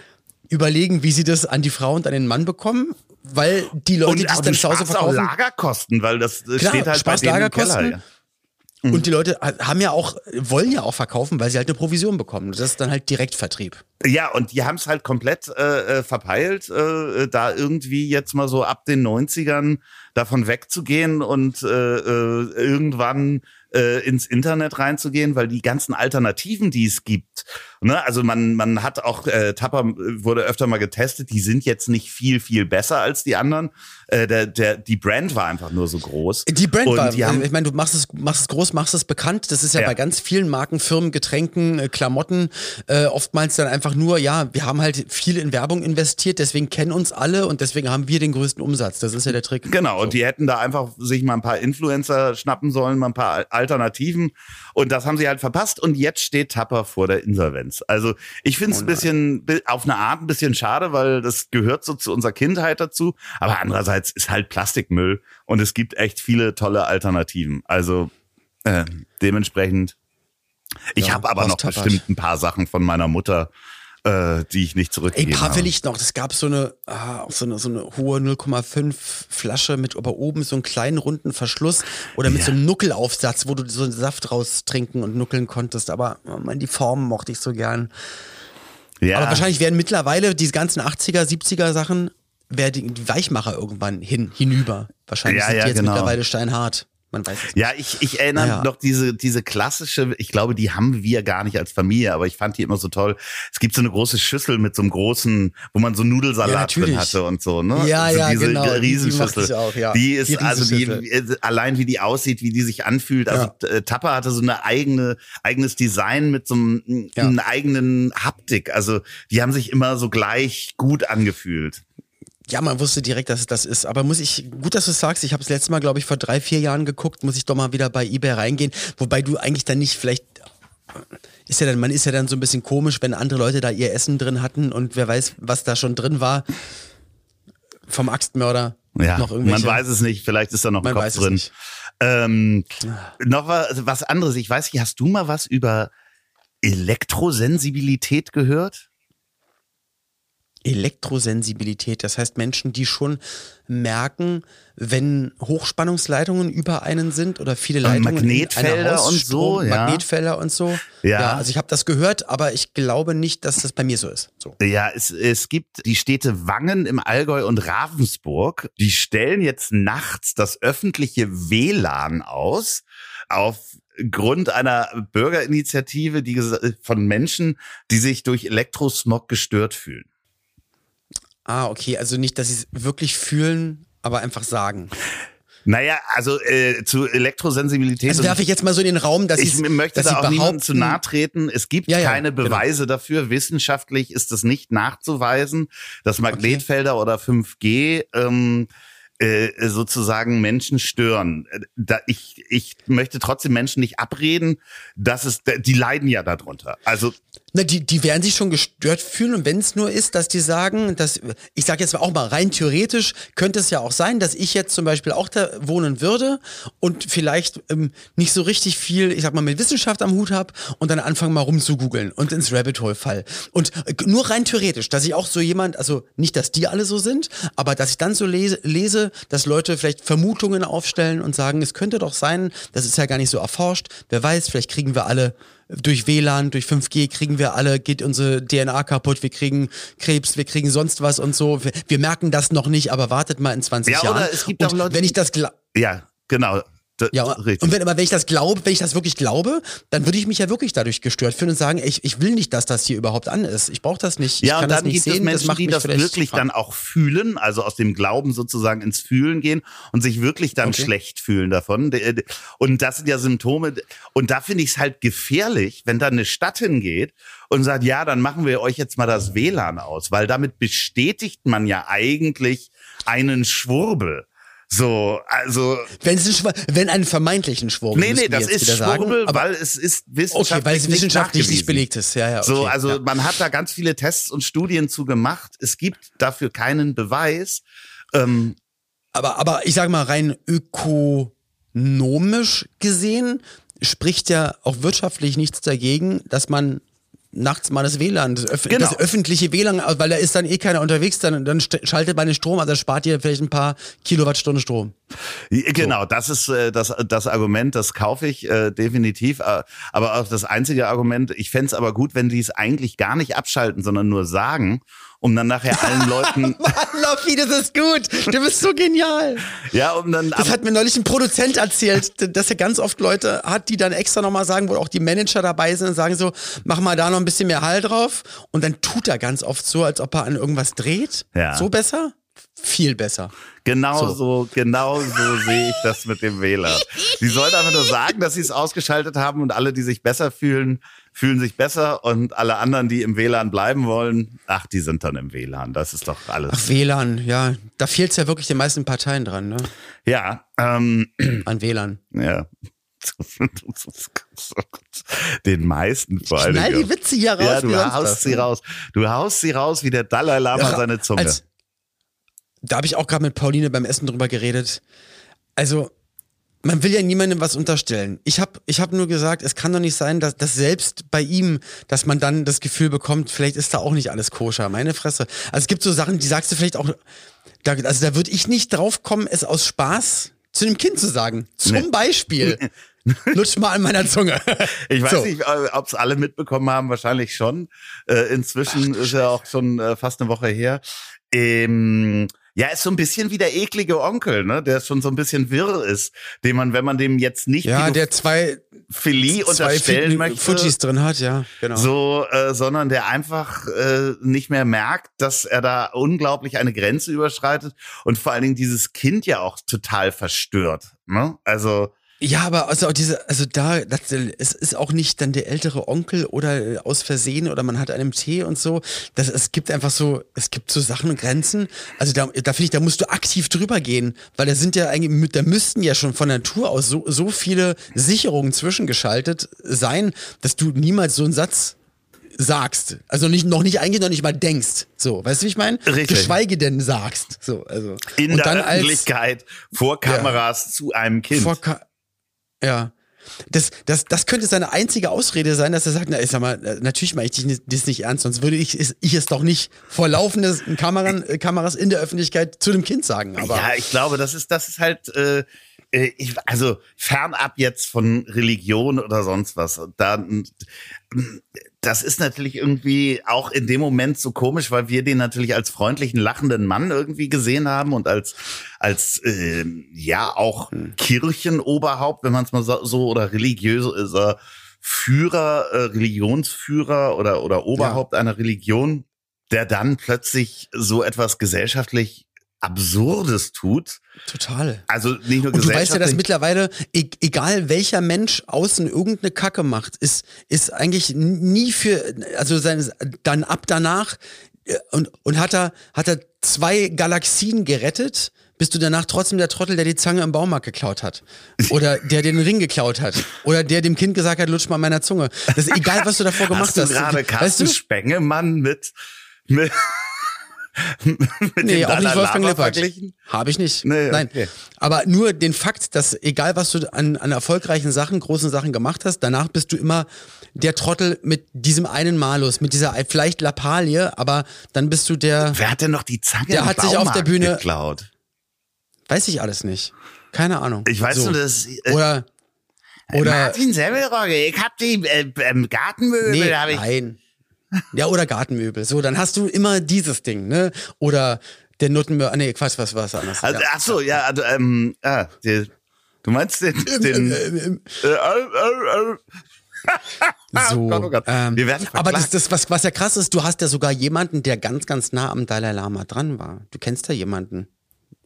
überlegen, wie sie das an die Frau und an den Mann bekommen? Weil die Leute, die es dann zu Hause sparst auch verkaufen, Lagerkosten, weil das äh, Klar, steht halt bei sparst denen im Keller. Lagerkosten. Ja. und die Leute haben ja auch, wollen ja auch verkaufen, weil sie halt eine Provision bekommen. Das ist dann halt Direktvertrieb. Ja, und die haben es halt komplett äh, äh, verpeilt, äh, da irgendwie jetzt mal so ab den 90ern davon wegzugehen und äh, äh, irgendwann äh, ins Internet reinzugehen, weil die ganzen Alternativen, die es gibt, ne, also man man hat auch äh, Tapper äh, wurde öfter mal getestet, die sind jetzt nicht viel viel besser als die anderen. Äh, der der die Brand war einfach nur so groß. Die Brand und war, die haben, ich meine, du machst es, machst es groß, machst es bekannt. Das ist ja, Ja. bei ganz vielen Marken, Firmen, Getränken, äh, Klamotten äh, oftmals dann einfach nur, ja, wir haben halt viel in Werbung investiert, deswegen kennen uns alle und deswegen haben wir den größten Umsatz. Das ist ja der Trick. Genau, und die hätten da einfach sich mal ein paar Influencer schnappen sollen, mal ein paar Al- Alternativen. Und das haben sie halt verpasst. Und jetzt steht Tapper vor der Insolvenz. Also ich finde es ein bisschen, bi- auf eine Art ein bisschen schade, weil das gehört so zu unserer Kindheit dazu. Aber andererseits ist halt Plastikmüll und es gibt echt viele tolle Alternativen. Also äh, dementsprechend. Ich Ja, habe aber noch bestimmt ein paar Sachen von meiner Mutter. äh, die ich nicht zurückgegeben paar habe. will ich noch. Es gab so eine, ah, so eine, so eine hohe 0,5 Flasche mit aber oben so einen kleinen runden Verschluss oder mit Ja. so einem Nuckelaufsatz, wo du so einen Saft raus trinken und nuckeln konntest. Aber oh Mann, die Form mochte ich so gern. ja. Aber wahrscheinlich werden mittlerweile diese ganzen 80er, 70er Sachen, werden die, die Weichmacher irgendwann hin, hinüber. Wahrscheinlich Ja, sind ja, die jetzt genau. mittlerweile steinhart. Man weiß es nicht. Ja, ich, ich erinnere Naja. noch diese, diese klassische, ich glaube, die haben wir gar nicht als Familie, aber ich fand die immer so toll. Es gibt so eine große Schüssel mit so einem großen, wo man so Ja, Nudelsalat natürlich. drin hatte und so, ne? Ja, also ja, diese genau. Die- die Riesenschüssel. ich auch, ja. Die ist, Die also die, äh, allein wie die aussieht, wie die sich anfühlt. Also äh, Tapper hatte so eine eigene, eigenes Design mit so einem, Ja. eigenen Haptik. Also die haben sich immer so gleich gut angefühlt. Ja, man wusste direkt, dass es das ist. Aber muss ich, gut, dass du es sagst, ich habe es letztes Mal, glaube ich, vor drei, vier Jahren geguckt, muss ich doch mal wieder bei eBay reingehen. Wobei du eigentlich dann nicht vielleicht. Ist ja dann, man ist ja dann so ein bisschen komisch, wenn andere Leute da ihr Essen drin hatten und wer weiß, was da schon drin war. Vom Axtmörder. Ja, noch irgendwelche. man weiß es nicht. Vielleicht ist da noch ein Kopf drin. Ähm, noch was, was anderes. Ich weiß nicht, hast du mal was über Elektrosensibilität gehört? Elektrosensibilität, das heißt Menschen, die schon merken, wenn Hochspannungsleitungen über einen sind oder viele Leitungen in Magnetfelder und so, ja. Magnetfelder und so. Ja. also ich habe das gehört, aber ich glaube nicht, dass das bei mir so ist. So. Ja, es, es gibt die Städte Wangen im Allgäu und Ravensburg. Die stellen jetzt nachts das öffentliche WLAN aus aufgrund einer Bürgerinitiative die, von Menschen, die sich durch Elektrosmog gestört fühlen. Ah, okay, also nicht, dass sie es wirklich fühlen, aber einfach sagen. Naja, also äh, zu Elektrosensibilität. Also werfe ich jetzt mal so in den Raum, dass ich möchte dass da auch niemandem zu nahe treten. Es gibt Ja, ja, keine genau. Beweise dafür. Wissenschaftlich ist das nicht nachzuweisen, dass Magnetfelder oder 5G ähm, äh, sozusagen Menschen stören. Da, ich, ich möchte trotzdem Menschen nicht abreden, dass es, die leiden ja darunter. Also Na, die, die werden sich schon gestört fühlen und wenn es nur ist, dass die sagen, dass ich sage jetzt auch mal rein theoretisch könnte es ja auch sein, dass ich jetzt zum Beispiel auch da wohnen würde und vielleicht ähm, nicht so richtig viel, ich sag mal, mit Wissenschaft am Hut habe und dann anfangen mal rumzugoogeln und ins Rabbit Hole fall. Und äh, nur rein theoretisch, dass ich auch so jemand, also nicht, dass die alle so sind, aber dass ich dann so lese, lese, dass Leute vielleicht Vermutungen aufstellen und sagen, es könnte doch sein, das ist ja gar nicht so erforscht, wer weiß, vielleicht kriegen wir alle durch WLAN, durch 5G kriegen wir alle, geht unsere DNA kaputt, wir kriegen Krebs, wir kriegen sonst was und so. Wir, wir merken das noch nicht, aber wartet mal in 20 Ja, Jahren. oder es gibt und auch Leute, wenn ich das ja, genau. D- ja, richtig. und wenn, aber wenn ich das glaube, wenn ich das wirklich glaube, dann würde ich mich ja wirklich dadurch gestört fühlen und sagen, ich, ich will nicht, dass das hier überhaupt an ist. Ich brauche das nicht. Ich Ja, und das dann nicht gibt sehen. es das Menschen, macht die das wirklich krank. dann auch fühlen, also aus dem Glauben sozusagen ins Fühlen gehen und sich wirklich dann Okay. schlecht fühlen davon. De- Und das sind ja Symptome. Und da finde ich es halt gefährlich, wenn dann eine Stadt hingeht und sagt, ja, dann machen wir euch jetzt mal das WLAN aus, weil damit bestätigt man ja eigentlich einen Schwurbel. So, also, Wenn, es ein Schwur- wenn einen vermeintlichen Schwurbel. nee, nee, das ist sagen, Schwurbel, aber, weil es ist Okay, wissenschaftlich, weil es wissenschaftlich nicht belegt ist. Ja, ja, okay, So, also ja. man hat da ganz viele Tests und Studien zu gemacht. Es gibt dafür keinen Beweis. Ähm, Aber, aber ich sage mal, rein ökonomisch gesehen spricht ja auch wirtschaftlich nichts dagegen, dass man nachts mal das WLAN, das, öff Genau. das öffentliche WLAN, weil da ist dann eh keiner unterwegs, dann, dann schaltet man den Strom, also spart ihr vielleicht ein paar Kilowattstunden Strom. Genau, das ist äh, das, das Argument, das kaufe ich äh, definitiv. Äh, aber auch das einzige Argument, ich fänd's aber gut, wenn die es eigentlich gar nicht abschalten, sondern nur sagen, um dann nachher allen Leuten, [laughs] Mann, Loffi, das ist gut. Du bist so genial. ja, um dann Das hat mir neulich ein Produzent erzählt, dass er ganz oft Leute hat, die dann extra nochmal sagen, wo auch die Manager dabei sind und sagen so, mach mal da noch ein bisschen mehr Hall drauf. Und dann tut er ganz oft so, als ob er an irgendwas dreht. Ja. So besser? Viel besser. Genau So. so, genau so [laughs] sehe ich das mit dem WLAN. Die sollen einfach nur sagen, dass sie es ausgeschaltet haben und alle, die sich besser fühlen, fühlen sich besser und alle anderen, die im WLAN bleiben wollen, ach, die sind dann im WLAN. Das ist doch alles. Ach, WLAN, ja. Da fehlt es ja wirklich den meisten Parteien dran, ne? Ja, ähm, An WLAN. ja. Den meisten vor allem. Schnall die Witze hier raus. Ja, du haust sie ne? raus. Du haust sie raus wie der Dalai Lama Ja, seine Zunge. Als, da habe ich auch gerade mit Pauline beim Essen drüber geredet. Also, man will ja niemandem was unterstellen. Ich habe ich hab nur gesagt, es kann doch nicht sein, dass, dass selbst bei ihm, dass man dann das Gefühl bekommt, vielleicht ist da auch nicht alles koscher. Meine Fresse. Also es gibt so Sachen, die sagst du vielleicht auch, da, also da würde ich nicht drauf kommen, es aus Spaß zu einem Kind zu sagen. Zum Nee. Beispiel. [laughs] Lutsch mal an meiner Zunge. Ich weiß So. nicht, ob es alle mitbekommen haben, wahrscheinlich schon. Äh, inzwischen ist ja auch schon äh, fast eine Woche her. Ähm, ja, ist so ein bisschen wie der eklige Onkel, ne? Der schon so ein bisschen wirr ist, den man, wenn man dem jetzt nicht Ja, der zwei, zwei unterstellen Fu- möchte, Fujis drin hat, ja, genau. so, äh, sondern der einfach äh, nicht mehr merkt, dass er da unglaublich eine Grenze überschreitet und vor allen Dingen dieses Kind ja auch total verstört. Ne? Also Ja, aber also auch diese, also da, das, es ist auch nicht dann der ältere Onkel oder äh, aus Versehen oder man hat einen Tee und so. Das, es gibt einfach so, es gibt so Sachen und Grenzen. Also da, da finde ich, da musst du aktiv drüber gehen, weil da sind ja eigentlich, da müssten ja schon von Natur aus so, so viele Sicherungen zwischengeschaltet sein, dass du niemals so einen Satz sagst. Also nicht, noch nicht eigentlich noch nicht mal denkst. So, weißt du, wie ich meine? Richtig. Geschweige denn sagst. So, also. in und der dann als, Öffentlichkeit vor Kameras zu einem Kind. vor Ka ja. Das, das, das könnte seine einzige Ausrede sein, dass er sagt, na, ich sag mal, natürlich meine ich das nicht ernst, sonst würde ich, es- ich es doch nicht vor laufenden Kameran, äh, Kameras in der Öffentlichkeit zu dem Kind sagen. Aber ja, ich glaube, das ist, das ist halt, äh, äh, ich, also fernab jetzt von Religion oder sonst was. Da, das ist natürlich irgendwie auch in dem Moment so komisch, weil wir den natürlich als freundlichen, lachenden Mann irgendwie gesehen haben und als, als äh, ja auch Kirchenoberhaupt, wenn man es mal so, so oder religiöser Führer, äh, Religionsführer oder, oder Oberhaupt einer Religion, der dann plötzlich so etwas gesellschaftlich Absurdes tut. Total. Also nicht nur Und du weißt ja, dass mittlerweile, e egal welcher Mensch außen irgendeine Kacke macht, ist, ist eigentlich nie für, also sein, dann ab danach, äh, und, und hat er, hat er zwei Galaxien gerettet, bist du danach trotzdem der Trottel, der die Zange im Baumarkt geklaut hat. Oder der den Ring geklaut hat. Oder der dem Kind gesagt hat, lutsch mal meiner Zunge. Das ist egal, was du davor gemacht hast du hast. gerade weißt Carsten du, Spengemann mit, mit, [laughs] mit Nee, auch nicht Wolfgang Lippert. verglichen? Habe ich nicht. Nee, Nein. okay. Aber nur den Fakt, dass egal was du an, an erfolgreichen Sachen, großen Sachen gemacht hast, danach bist du immer der Trottel mit diesem einen Malus, mit dieser vielleicht Lappalie, aber dann bist du der, Wer hat denn noch die Zange Der hat sich auf der Bühne- geklaut? weiß ich alles nicht. Keine Ahnung. Ich weiß so. nur, dass äh, Oder, oder, Martin Semmelrogge, ich hab die äh, ähm, Gartenmöbel, nee, hab ich. nein. Ja, oder Gartenmöbel. So, dann hast du immer dieses Ding, ne? Oder der Nuttenmöbel, nee, Quatsch, was war es anders? Also, ja. Ach so, ja, also, ähm, ah, die, du meinst den, den Ähm, äh, äh, [laughs] äh, So, Oh Gott, oh. Ähm, Wir werden aber das, das was, was ja krass ist, du hast ja sogar jemanden, der ganz, ganz nah am Dalai Lama dran war. Du kennst ja jemanden.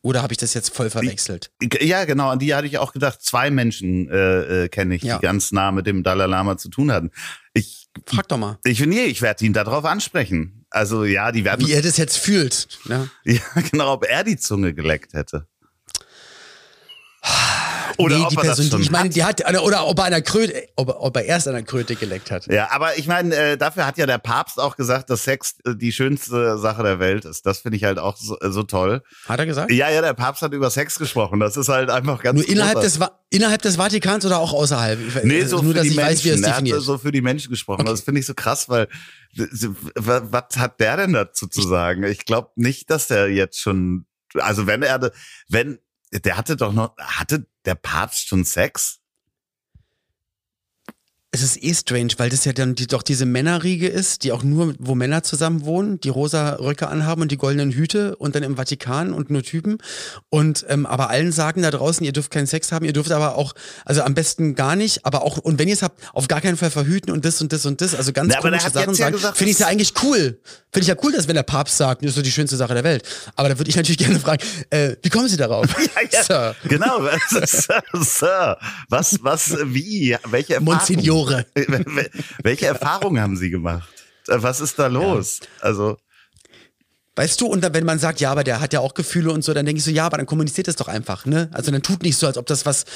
Oder habe ich das jetzt voll verwechselt? Ja, genau, an die hatte ich auch gedacht. Zwei Menschen äh, äh, kenne ich, Ja. die ganz nah mit dem Dalai Lama zu tun hatten. Ich, Frag doch mal, ich nee, ich werde ihn darauf ansprechen. Also ja, die werden, wie er das jetzt fühlt. Ne? [laughs] ja, genau, ob er die Zunge geleckt hätte. Oder nee, die er Person, die, ich meine, die hat, oder ob er einer Kröte, ob, ob er erst an der Kröte geleckt hat. Ja, aber ich meine, äh, dafür hat ja der Papst auch gesagt, dass Sex äh, die schönste Sache der Welt ist. Das finde ich halt auch so, äh, so toll. Hat er gesagt? Ja, ja, der Papst hat über Sex gesprochen. Das ist halt einfach ganz Nur innerhalb großartig. des, Va- innerhalb des Vatikans oder auch außerhalb? Ich, Nee, so nur, für dass die ich Menschen. weiß, wie er es er hat definiert. so für die Menschen gesprochen. Okay. Das finde ich so krass, weil was hat der denn dazu zu sagen? Ich glaube nicht, dass der jetzt schon, also wenn er, wenn, der hatte doch noch, hatte der Papst schon Sex? Es ist eh strange, weil das ja dann die, doch diese Männerriege ist, die auch nur, wo Männer zusammen wohnen, die rosa Röcke anhaben und die goldenen Hüte und dann im Vatikan und nur Typen. Und ähm, aber allen sagen da draußen, ihr dürft keinen Sex haben, ihr dürft aber auch, also am besten gar nicht, aber auch, und wenn ihr es habt, auf gar keinen Fall verhüten und das und das und das, also ganz Na, komische Sachen ja sagen, finde ich ja eigentlich cool. Finde ich ja cool, dass wenn der Papst sagt, das ist so die schönste Sache der Welt. Aber da würde ich natürlich [laughs] gerne fragen, äh, wie kommen Sie darauf? [laughs] Sir, Genau, [laughs] Sir, Sir, was, was, wie, welche Erfahrungen? Monsignore. [laughs] Welche Erfahrungen haben Sie gemacht? Äh, Was ist da los? Also, Weißt du, und dann, wenn man sagt, ja, aber der hat ja auch Gefühle und so, dann denke ich so, ja, aber dann kommuniziert das doch einfach, ne? Also dann tut nicht so, als ob das was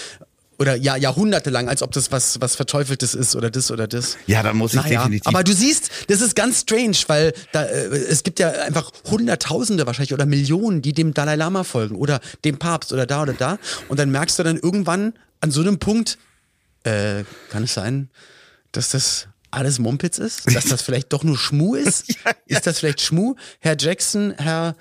oder ja, jahrhundertelang, als ob das was, was Verteufeltes ist oder das oder das. Ja, dann muss ich Naja, definitiv. aber du siehst, das ist ganz strange, weil da, äh, es gibt ja einfach Hunderttausende wahrscheinlich oder Millionen, die dem Dalai Lama folgen oder dem Papst oder da oder da. Und dann merkst du dann irgendwann an so einem Punkt, äh, kann es sein, dass das alles Mumpitz ist? Dass das vielleicht doch nur Schmu ist? [laughs] Ist das vielleicht Schmu? Herr Jackson, Herr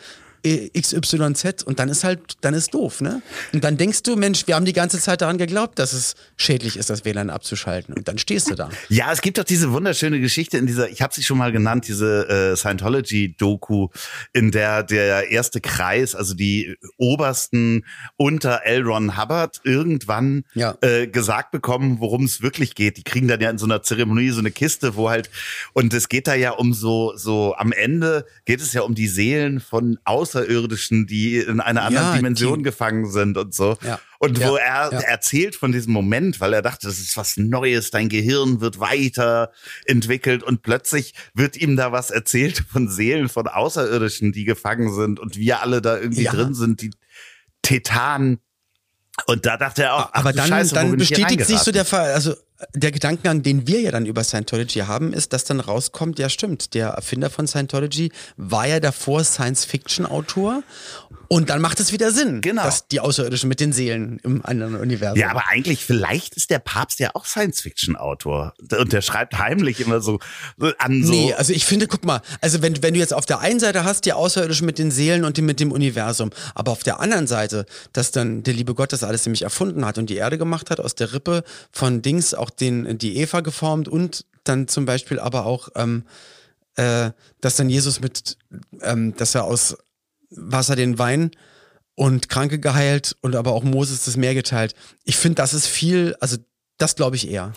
XYZ und dann ist halt, dann ist doof, ne? Und dann denkst du, Mensch, wir haben die ganze Zeit daran geglaubt, dass es schädlich ist, das WLAN abzuschalten. Und dann stehst du da. Ja, es gibt doch diese wunderschöne Geschichte in dieser, ich habe sie schon mal genannt, diese äh, Scientology-Doku, in der der erste Kreis, also die obersten unter L. Ron Hubbard irgendwann Ja. äh, gesagt bekommen, worum es wirklich geht. Die kriegen dann ja in so einer Zeremonie so eine Kiste, wo halt, und es geht da ja um so, so am Ende geht es ja um die Seelen von Außerirdischen, die in einer anderen Ja, Dimension die- gefangen sind und so. Ja. Und wo er erzählt von diesem Moment, weil er dachte, das ist was Neues, dein Gehirn wird weiterentwickelt und plötzlich wird ihm da was erzählt von Seelen von Außerirdischen, die gefangen sind und wir alle da irgendwie drin sind, die Tetanen. Und da dachte er auch, Aber dann, Scheiße, dann bestätigt sich so der Fall, also der Gedankengang, den wir ja dann über Scientology haben, ist, dass dann rauskommt, ja stimmt, der Erfinder von Scientology war ja davor Science-Fiction-Autor und dann macht es wieder Sinn, Genau. dass die Außerirdischen mit den Seelen im anderen Universum. Ja, aber eigentlich, vielleicht ist der Papst ja auch Science-Fiction-Autor. Und der schreibt heimlich immer so an so. Nee, also ich finde, guck mal, also wenn, wenn du jetzt auf der einen Seite hast, die Außerirdischen mit den Seelen und die mit dem Universum, aber auf der anderen Seite, dass dann der liebe Gott das alles nämlich erfunden hat und die Erde gemacht hat, aus der Rippe von Dings auch den, die Eva geformt und dann zum Beispiel aber auch, ähm, äh, dass dann Jesus mit, ähm, dass er aus Wasser den Wein und Kranke geheilt und aber auch Moses das Meer geteilt. Ich finde, das ist viel, also das glaube ich eher.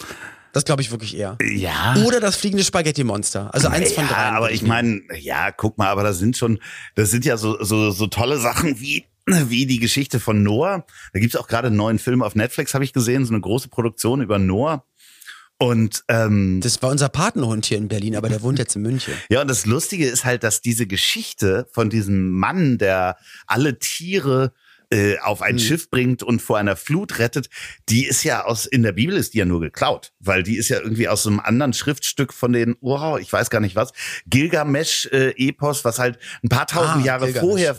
Das glaube ich wirklich eher. ja. Oder das fliegende Spaghetti-Monster. Also eins von ja, drei. aber ich meine, ja, guck mal, aber das sind schon, das sind ja so, so, so tolle Sachen wie, wie die Geschichte von Noah. Da gibt's auch gerade einen neuen Film auf Netflix, habe ich gesehen, so eine große Produktion über Noah. Und ähm, Das war unser Patenhund hier in Berlin, aber der wohnt jetzt in München. [laughs] ja, und das Lustige ist halt, dass diese Geschichte von diesem Mann, der alle Tiere äh, auf ein Schiff bringt und vor einer Flut rettet, die ist ja aus, in der Bibel ist die ja nur geklaut, weil die ist ja irgendwie aus einem anderen Schriftstück von den, oh, ich weiß gar nicht was, Gilgamesch-Epos, was halt ein paar tausend Ah, Jahre Gilgamesch. vorher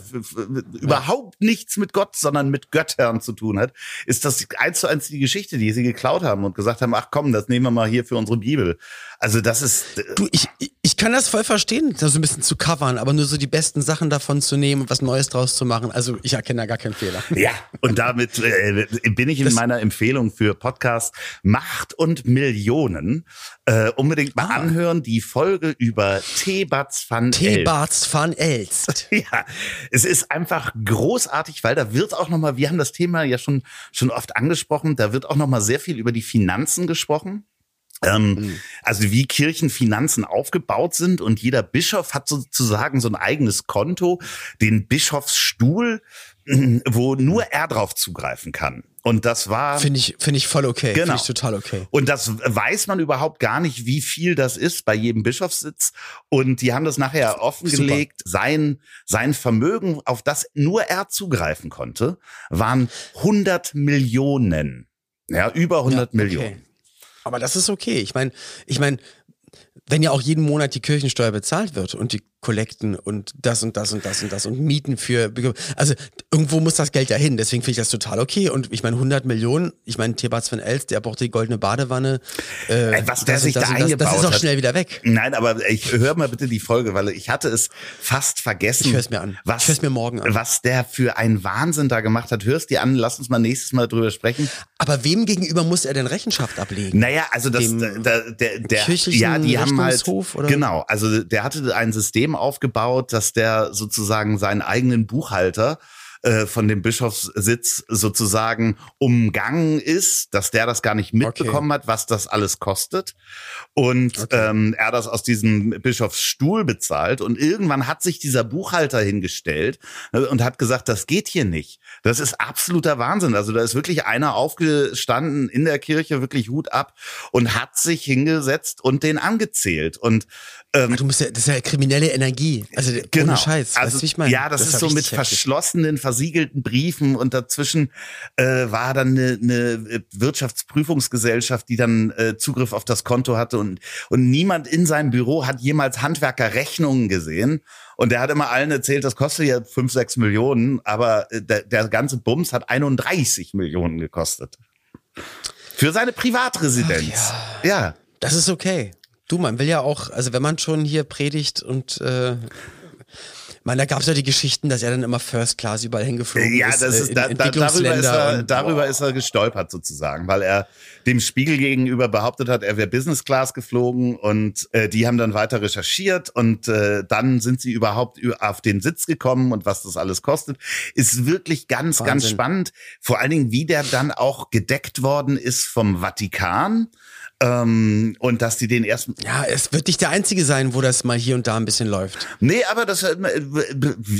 überhaupt nichts mit Gott, sondern mit Göttern zu tun hat, ist das eins zu eins die Geschichte, die sie geklaut haben und gesagt haben, ach komm, das nehmen wir mal hier für unsere Bibel. Also das ist, äh, Du, ich, ich- kann das voll verstehen, das so ein bisschen zu covern, aber nur so die besten Sachen davon zu nehmen und was Neues draus zu machen. Also ich erkenne da gar keinen Fehler. Ja, und damit äh, bin ich in Das- meiner Empfehlung für Podcast Macht und Millionen. Äh, unbedingt mal Ah. anhören, die Folge über Thebats van Elst. T-Barts van Elst. [laughs] Ja, es ist einfach großartig, weil da wird auch noch mal, wir haben das Thema ja schon schon oft angesprochen, da wird auch noch mal sehr viel über die Finanzen gesprochen. Ähm, Also wie Kirchenfinanzen aufgebaut sind und jeder Bischof hat sozusagen so ein eigenes Konto, den Bischofsstuhl, [clears throat] wo nur er drauf zugreifen kann. Und das war Finde ich, finde ich voll okay. Genau. Finde ich total okay. und das weiß man überhaupt gar nicht, wie viel das ist bei jedem Bischofssitz. Und die haben das nachher offengelegt. Sein, sein Vermögen, auf das nur er zugreifen konnte, waren 100 Millionen. Ja, über 100 Ja, Millionen. Okay. Aber das ist okay. Ich meine, ich meine, wenn ja auch jeden Monat die Kirchensteuer bezahlt wird und die Kollekten und das und das und das und das und Mieten für, also irgendwo muss das Geld ja hin. Deswegen finde ich das total okay. Und ich meine, 100 Millionen, ich meine, Thebats von Elst, der braucht die goldene Badewanne. Äh, Ey, was der das sich das da das, eingebaut Das ist auch schnell wieder weg. Nein, aber ich höre mal bitte die Folge, weil ich hatte es fast vergessen. Ich hör's mir an. Was, Ich hör's mir morgen an. Was der für einen Wahnsinn da gemacht hat. Hörst dir an, lass uns mal nächstes Mal drüber sprechen. Aber wem gegenüber muss er denn Rechenschaft ablegen? Naja, also das, Dem der, der, der, ja, die haben halt, oder? genau, also der hatte ein System aufgebaut, dass der sozusagen seinen eigenen Buchhalter äh, von dem Bischofssitz sozusagen umgangen ist, dass der das gar nicht mitbekommen hat, was das alles kostet. Und ähm, er das aus diesem Bischofsstuhl bezahlt. Und irgendwann hat sich dieser Buchhalter hingestellt äh, und hat gesagt, das geht hier nicht. Das ist absoluter Wahnsinn. Also da ist wirklich einer aufgestanden in der Kirche, wirklich Hut ab, und hat sich hingesetzt und den angezählt. Und Ähm, du musst ja, das ist ja kriminelle Energie. Also genau. ohne Scheiß. Also, weißt du, ich meine? Ja, das, das ist so mit verschlossenen, versiegelten Briefen und dazwischen äh, war dann eine, eine Wirtschaftsprüfungsgesellschaft, die dann äh, Zugriff auf das Konto hatte und, und niemand in seinem Büro hat jemals Handwerkerrechnungen gesehen. Und der hat immer allen erzählt, das kostet ja fünf, sechs Millionen, aber äh, der, der ganze Bums hat 31 Millionen gekostet. Für seine Privatresidenz. Ach, ja. ja. Das ist okay. Du, man will ja auch, also wenn man schon hier predigt und äh, man, da gab es ja die Geschichten, dass er dann immer First Class überall hingeflogen ja, ist. Ja, das ist, äh, da, da, darüber, ist er, darüber ist er gestolpert sozusagen, weil er dem Spiegel gegenüber behauptet hat, er wäre Business Class geflogen und äh, die haben dann weiter recherchiert und äh, dann sind sie überhaupt auf den Sitz gekommen und was das alles kostet, ist wirklich ganz, Wahnsinn. ganz spannend. Vor allen Dingen, wie der dann auch gedeckt worden ist vom Vatikan ähm, und dass die den ersten. Ja, es wird nicht der einzige sein, wo das mal hier und da ein bisschen läuft. Nee, aber das äh,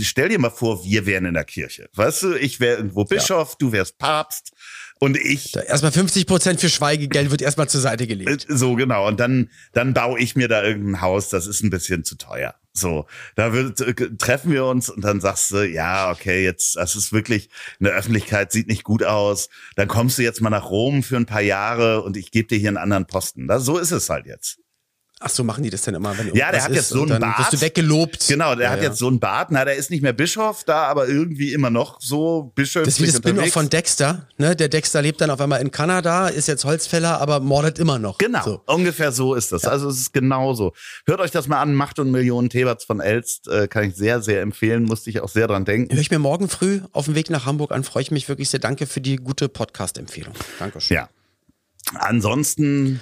stell dir mal vor, wir wären in der Kirche. Weißt du, ich wäre irgendwo Bischof, ja. du wärst Papst. Und ich. Da erstmal 50 Prozent für Schweigegeld wird erstmal zur Seite gelegt. Äh, so, genau. Und dann, dann baue ich mir da irgendein Haus, das ist ein bisschen zu teuer. So, da wird, äh, treffen wir uns und dann sagst du, ja, okay, jetzt, das ist wirklich, eine Öffentlichkeit sieht nicht gut aus. Dann kommst du jetzt mal nach Rom für ein paar Jahre und ich gebe dir hier einen anderen Posten. Das, so ist es halt jetzt. Ach so, machen die das denn immer, wenn Ja, der hat jetzt so einen Bart. Wirst du weggelobt. Genau, der ja, hat jetzt so einen Bart. Na, der ist nicht mehr Bischof da, aber irgendwie immer noch so Bischof. Das ist wie das Spin-off von Dexter. Ne? Der Dexter lebt dann auf einmal in Kanada, ist jetzt Holzfäller, aber mordet immer noch. Genau, so. ungefähr so ist das. Ja. Also es ist genauso. Hört euch das mal an, Macht und Millionen Teberts von Elst. Äh, kann ich sehr, sehr empfehlen. Musste ich auch sehr dran denken. Höre ich mir morgen früh auf dem Weg nach Hamburg an. Freue ich mich wirklich sehr. Danke für die gute Podcast-Empfehlung. Dankeschön. Ja. Ansonsten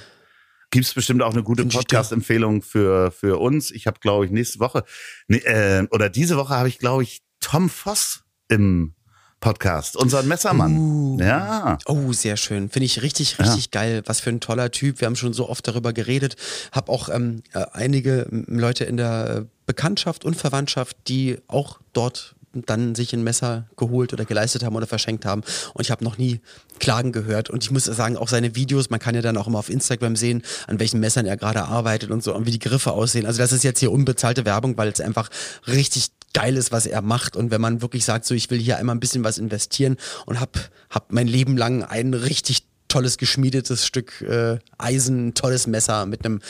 Gibt es bestimmt auch eine gute Podcast-Empfehlung für, für uns. Ich habe, glaube ich, nächste Woche nee, äh, oder diese Woche habe ich, glaube ich, Tom Voss im Podcast, unseren Messermann. Uh, ja. Oh, sehr schön. Finde ich richtig, richtig ja. geil. Was für ein toller Typ. Wir haben schon so oft darüber geredet. Hab auch ähm, äh, einige Leute in der Bekanntschaft und Verwandtschaft, die auch dort dann sich ein Messer geholt oder geleistet haben oder verschenkt haben. Und ich habe noch nie Klagen gehört. Und ich muss sagen, auch seine Videos, man kann ja dann auch immer auf Instagram sehen, an welchen Messern er gerade arbeitet und so und wie die Griffe aussehen. Also das ist jetzt hier unbezahlte Werbung, weil es einfach richtig geil ist, was er macht. Und wenn man wirklich sagt, so ich will hier einmal ein bisschen was investieren und hab, hab mein Leben lang einen richtig tolles geschmiedetes Stück äh, Eisen, tolles Messer mit einem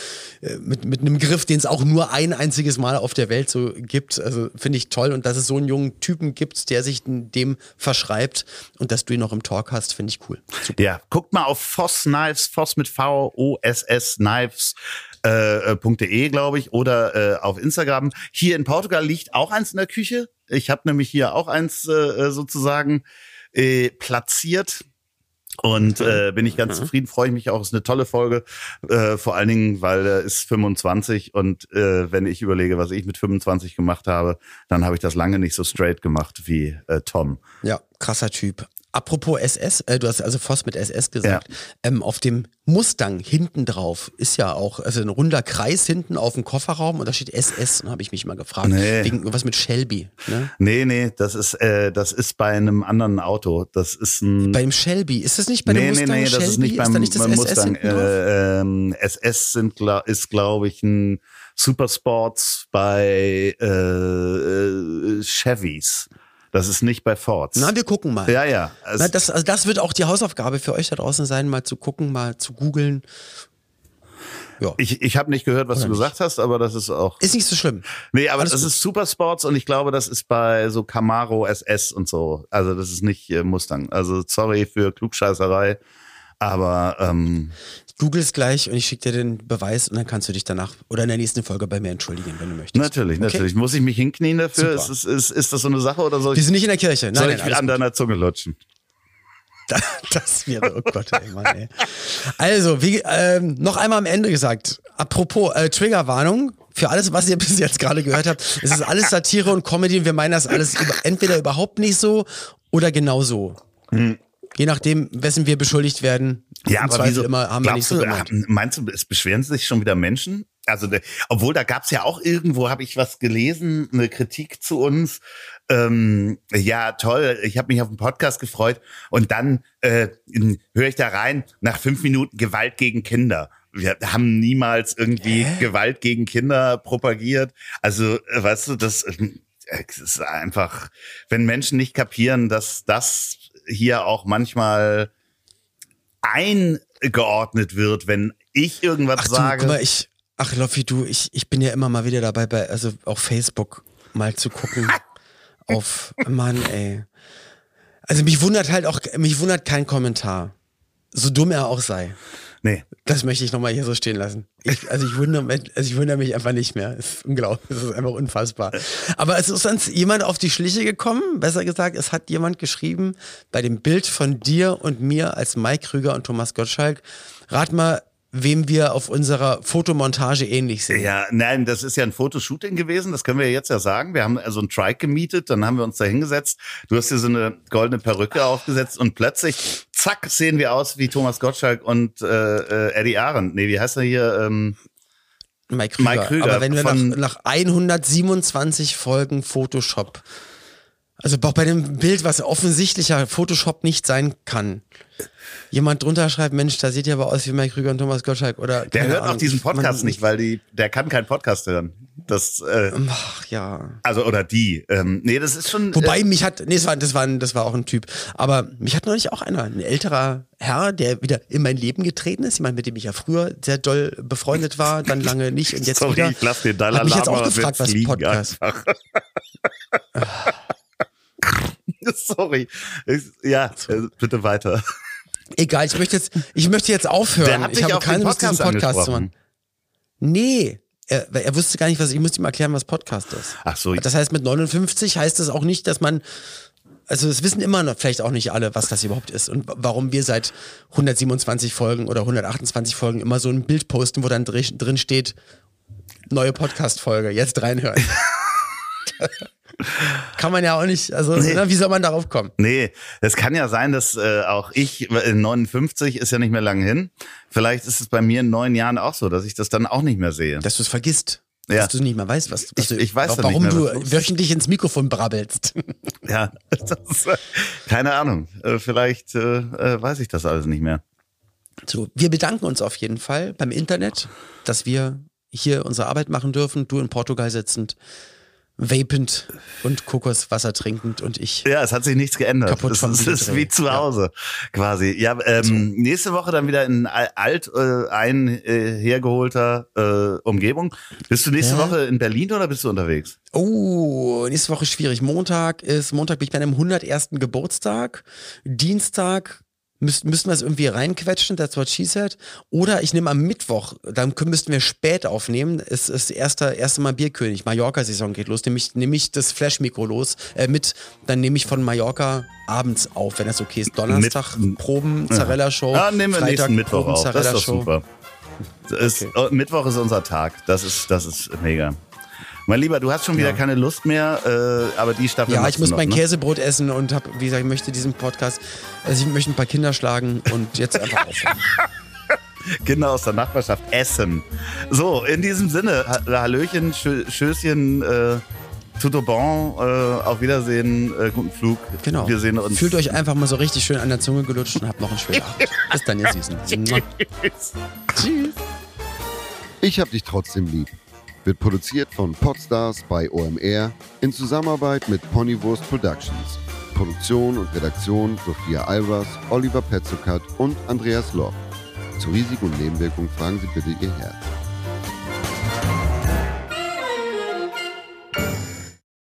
äh, mit, mit einem Griff, den es auch nur ein einziges Mal auf der Welt so gibt. Also finde ich toll und dass es so einen jungen Typen gibt, der sich dem verschreibt und dass du ihn noch im Talk hast, finde ich cool. Super. Ja, guckt mal auf Voss Knives, Voss mit V O S S Knives äh, .de, glaube ich, oder äh, auf Instagram. Hier in Portugal liegt auch eins in der Küche. Ich habe nämlich hier auch eins äh, sozusagen äh, platziert und äh, bin ich ganz mhm. zufrieden, freue ich mich auch. Ist eine tolle Folge, äh, vor allen Dingen, weil er ist 25 und äh, wenn ich überlege, was ich mit 25 gemacht habe, dann habe ich das lange nicht so straight gemacht wie äh, Tom. Ja, krasser Typ. Apropos SS, äh, du hast also Voss mit SS gesagt. Ja. Ähm, auf dem Mustang hinten drauf ist ja auch also ein runder Kreis hinten auf dem Kofferraum und da steht SS. Und habe ich mich mal gefragt. Nee. Wegen was mit Shelby. Ne? Nee, nee, das ist, äh, das ist bei einem anderen Auto. Das ist ein. Beim Shelby. Ist das nicht bei dem Mustang? Nee, nee, nee, das Shelby? ist nicht beim, ist nicht beim Mustang. Äh, ähm, SS sind, ist, glaube ich, ein Supersports bei äh, äh, Chevys. Das ist nicht bei Fords. Na, wir gucken mal. Ja, ja. Na, das, also das wird auch die Hausaufgabe für euch da draußen sein, mal zu gucken, mal zu googeln. Ja. Ich, ich habe nicht gehört, was Oder du nicht. gesagt hast, aber das ist auch. Ist nicht so schlimm. Nee, aber Alles das gut. ist Supersports und ich glaube, das ist bei so Camaro SS und so. Also das ist nicht äh, Mustang. Also sorry für Klugscheißerei. Aber ähm, google es gleich und ich schicke dir den Beweis und dann kannst du dich danach oder in der nächsten Folge bei mir entschuldigen, wenn du möchtest. Natürlich, okay? natürlich. Muss ich mich hinknien dafür? Ist, ist, ist, ist, das so eine Sache oder soll ich? Wir sind nicht in der Kirche. Nein, soll nein, ich an gut. deiner Zunge lutschen? [laughs] Das wäre, oh Gott, ey, Mann, ey. Also, wie, ähm, noch einmal am Ende gesagt, apropos äh, Triggerwarnung, für alles, was ihr [laughs] bis jetzt gerade gehört habt, es ist alles Satire und Comedy und wir meinen das alles über, entweder überhaupt nicht so oder genau so. Hm. Je nachdem, wessen wir beschuldigt werden. Ja, aber wieso, immer, haben wir nicht so du, gemacht. Meinst du, es beschweren sich schon wieder Menschen? Also, de, obwohl da gab's ja auch irgendwo, habe ich was gelesen, eine Kritik zu uns. Ähm, ja, toll, ich habe mich auf den Podcast gefreut und dann äh, höre ich da rein, nach fünf Minuten Gewalt gegen Kinder. wir haben niemals irgendwie Gewalt gegen Kinder propagiert. Also, äh, weißt du, das, äh, es ist einfach, wenn Menschen nicht kapieren, dass das hier auch manchmal eingeordnet wird, wenn ich irgendwas Ach du, sage. guck mal, ich, ach Loffi, du, ich, ich bin ja immer mal wieder dabei, bei, also auf Facebook mal zu gucken. [laughs] auf, Mann, ey. Also mich wundert halt auch, mich wundert kein Kommentar. So dumm er auch sei. Nee. Das möchte ich nochmal hier so stehen lassen. Ich, also, ich wundere, mich- also ich wundere mich einfach nicht mehr. Es ist unglaublich. Es ist einfach unfassbar. Aber es ist uns jemand auf die Schliche gekommen. Besser gesagt, es hat jemand geschrieben bei dem Bild von dir und mir als Mike Krüger und Thomas Gottschalk. Rat mal, wem wir auf unserer Fotomontage ähnlich sehen. Ja, nein, das ist ja ein Fotoshooting gewesen, das können wir jetzt ja sagen. Wir haben also einen Trike gemietet, dann haben wir uns da hingesetzt. Du hast dir so eine goldene Perücke aufgesetzt und plötzlich, zack, sehen wir aus wie Thomas Gottschalk und äh, äh, Eddie Arendt. Nee, wie heißt er hier? Ähm, Mike Krüger. Mike Krüger Aber wenn wir nach, nach 127 Folgen Photoshop, also auch bei dem Bild, was offensichtlicher Photoshop nicht sein kann, jemand drunter schreibt, Mensch, da sieht ja aber aus wie Mike Krüger und Thomas Gottschalk oder der hört auch Ahnung, diesen ich- man- Podcast nicht, weil die, der kann keinen Podcast hören. Das, äh, Ach ja. also oder die. Ähm, nee, das ist schon. Wobei äh, mich hat, nee, das war, das war, das war auch ein Typ, aber mich hat neulich auch einer, ein älterer Herr, der wieder in mein Leben getreten ist, jemand, mit dem ich ja früher sehr doll befreundet war, dann lange nicht und [laughs] jetzt sorry, wieder. ich lass den Dalai mich jetzt Lama auch gefragt, was Podcast. [laughs] [laughs] [laughs] sorry. Ich, ja, äh, bitte weiter. Egal, ich möchte jetzt, ich möchte jetzt aufhören. Der hat ich habe keine Lust, diesen Podcast zu machen. Nee. Er, er wusste gar nicht, was ich musste ihm erklären, was Podcast ist. Ach so. Das heißt, mit 59 heißt es auch nicht, dass man, also es wissen immer noch vielleicht auch nicht alle, was das überhaupt ist und warum wir seit 127 Folgen oder 128 Folgen immer so ein Bild posten, wo dann drin steht, neue Podcast-Folge, jetzt reinhören. [laughs] Kann man ja auch nicht, also na, wie soll man darauf kommen? Nee, es kann ja sein, dass äh, auch ich, äh, 59 ist ja nicht mehr lange hin. Vielleicht ist es bei mir in neun Jahren auch so, dass ich das dann auch nicht mehr sehe. Dass du es vergisst. Ja. Dass du nicht mehr weißt, was, was Ich- du, ich weiß warum nicht mehr, du wöchentlich ins Mikrofon brabbelst. [laughs] Ja, [laughs] das, äh, keine Ahnung. Äh, vielleicht äh, äh, weiß ich das alles nicht mehr. So, wir bedanken uns auf jeden Fall beim Internet, dass wir hier unsere Arbeit machen dürfen. Du in Portugal sitzend, vapend und Kokoswasser trinkend und ich. Ja, es hat sich nichts geändert. Kaputt es vom ist, es ist wie zu Hause quasi. Ja, ähm, nächste Woche dann wieder in al- alt äh, ein äh, hergeholter äh, Umgebung. Bist du nächste Ja. Woche in Berlin oder bist du unterwegs? Oh, nächste Woche schwierig. Montag ist, Montag bin ich bei einem 101. Geburtstag. Dienstag müsst, müssten wir es irgendwie reinquetschen, that's what she said. Oder ich nehme am Mittwoch, dann müssten wir spät aufnehmen. Es ist erste, erste Mal Bierkönig. Mallorca-Saison geht los. Nehme ich, nehme ich das Flash-Mikro los, äh, mit. Dann nehme ich von Mallorca abends auf, wenn das okay ist. Donnerstag Mit- Proben, Zarella-Show. Ja, nehmen wir Freitag nächsten Mittwoch Proben, auf. Das ist doch super. Ist, Okay. oh, Mittwoch ist unser Tag. Das ist, das ist mega. Mein Lieber, du hast schon wieder keine Lust mehr, äh, aber die Staffel Ja, ich muss noch, mein ne? Käsebrot essen und hab, wie gesagt, ich möchte diesen Podcast, also ich möchte ein paar Kinder schlagen und jetzt einfach aufhören. [laughs] Kinder aus der Nachbarschaft essen. So, in diesem Sinne, Ha- Hallöchen, Schö Schößchen, äh, tout au bon, äh, auf Wiedersehen, äh, guten Flug. Genau. Wir sehen uns. Fühlt euch einfach mal so richtig schön an der Zunge gelutscht und habt noch einen schönen Abend. [laughs] Bis dann, ihr Süßen. Mua. Tschüss. Ich hab dich trotzdem lieb. Wird produziert von Podstars bei OMR in Zusammenarbeit mit Ponywurst Productions. Produktion und Redaktion Sophia Albers, Oliver Petzokat und Andreas Loch. Zu Risiken und Nebenwirkungen fragen Sie bitte Ihr Herz.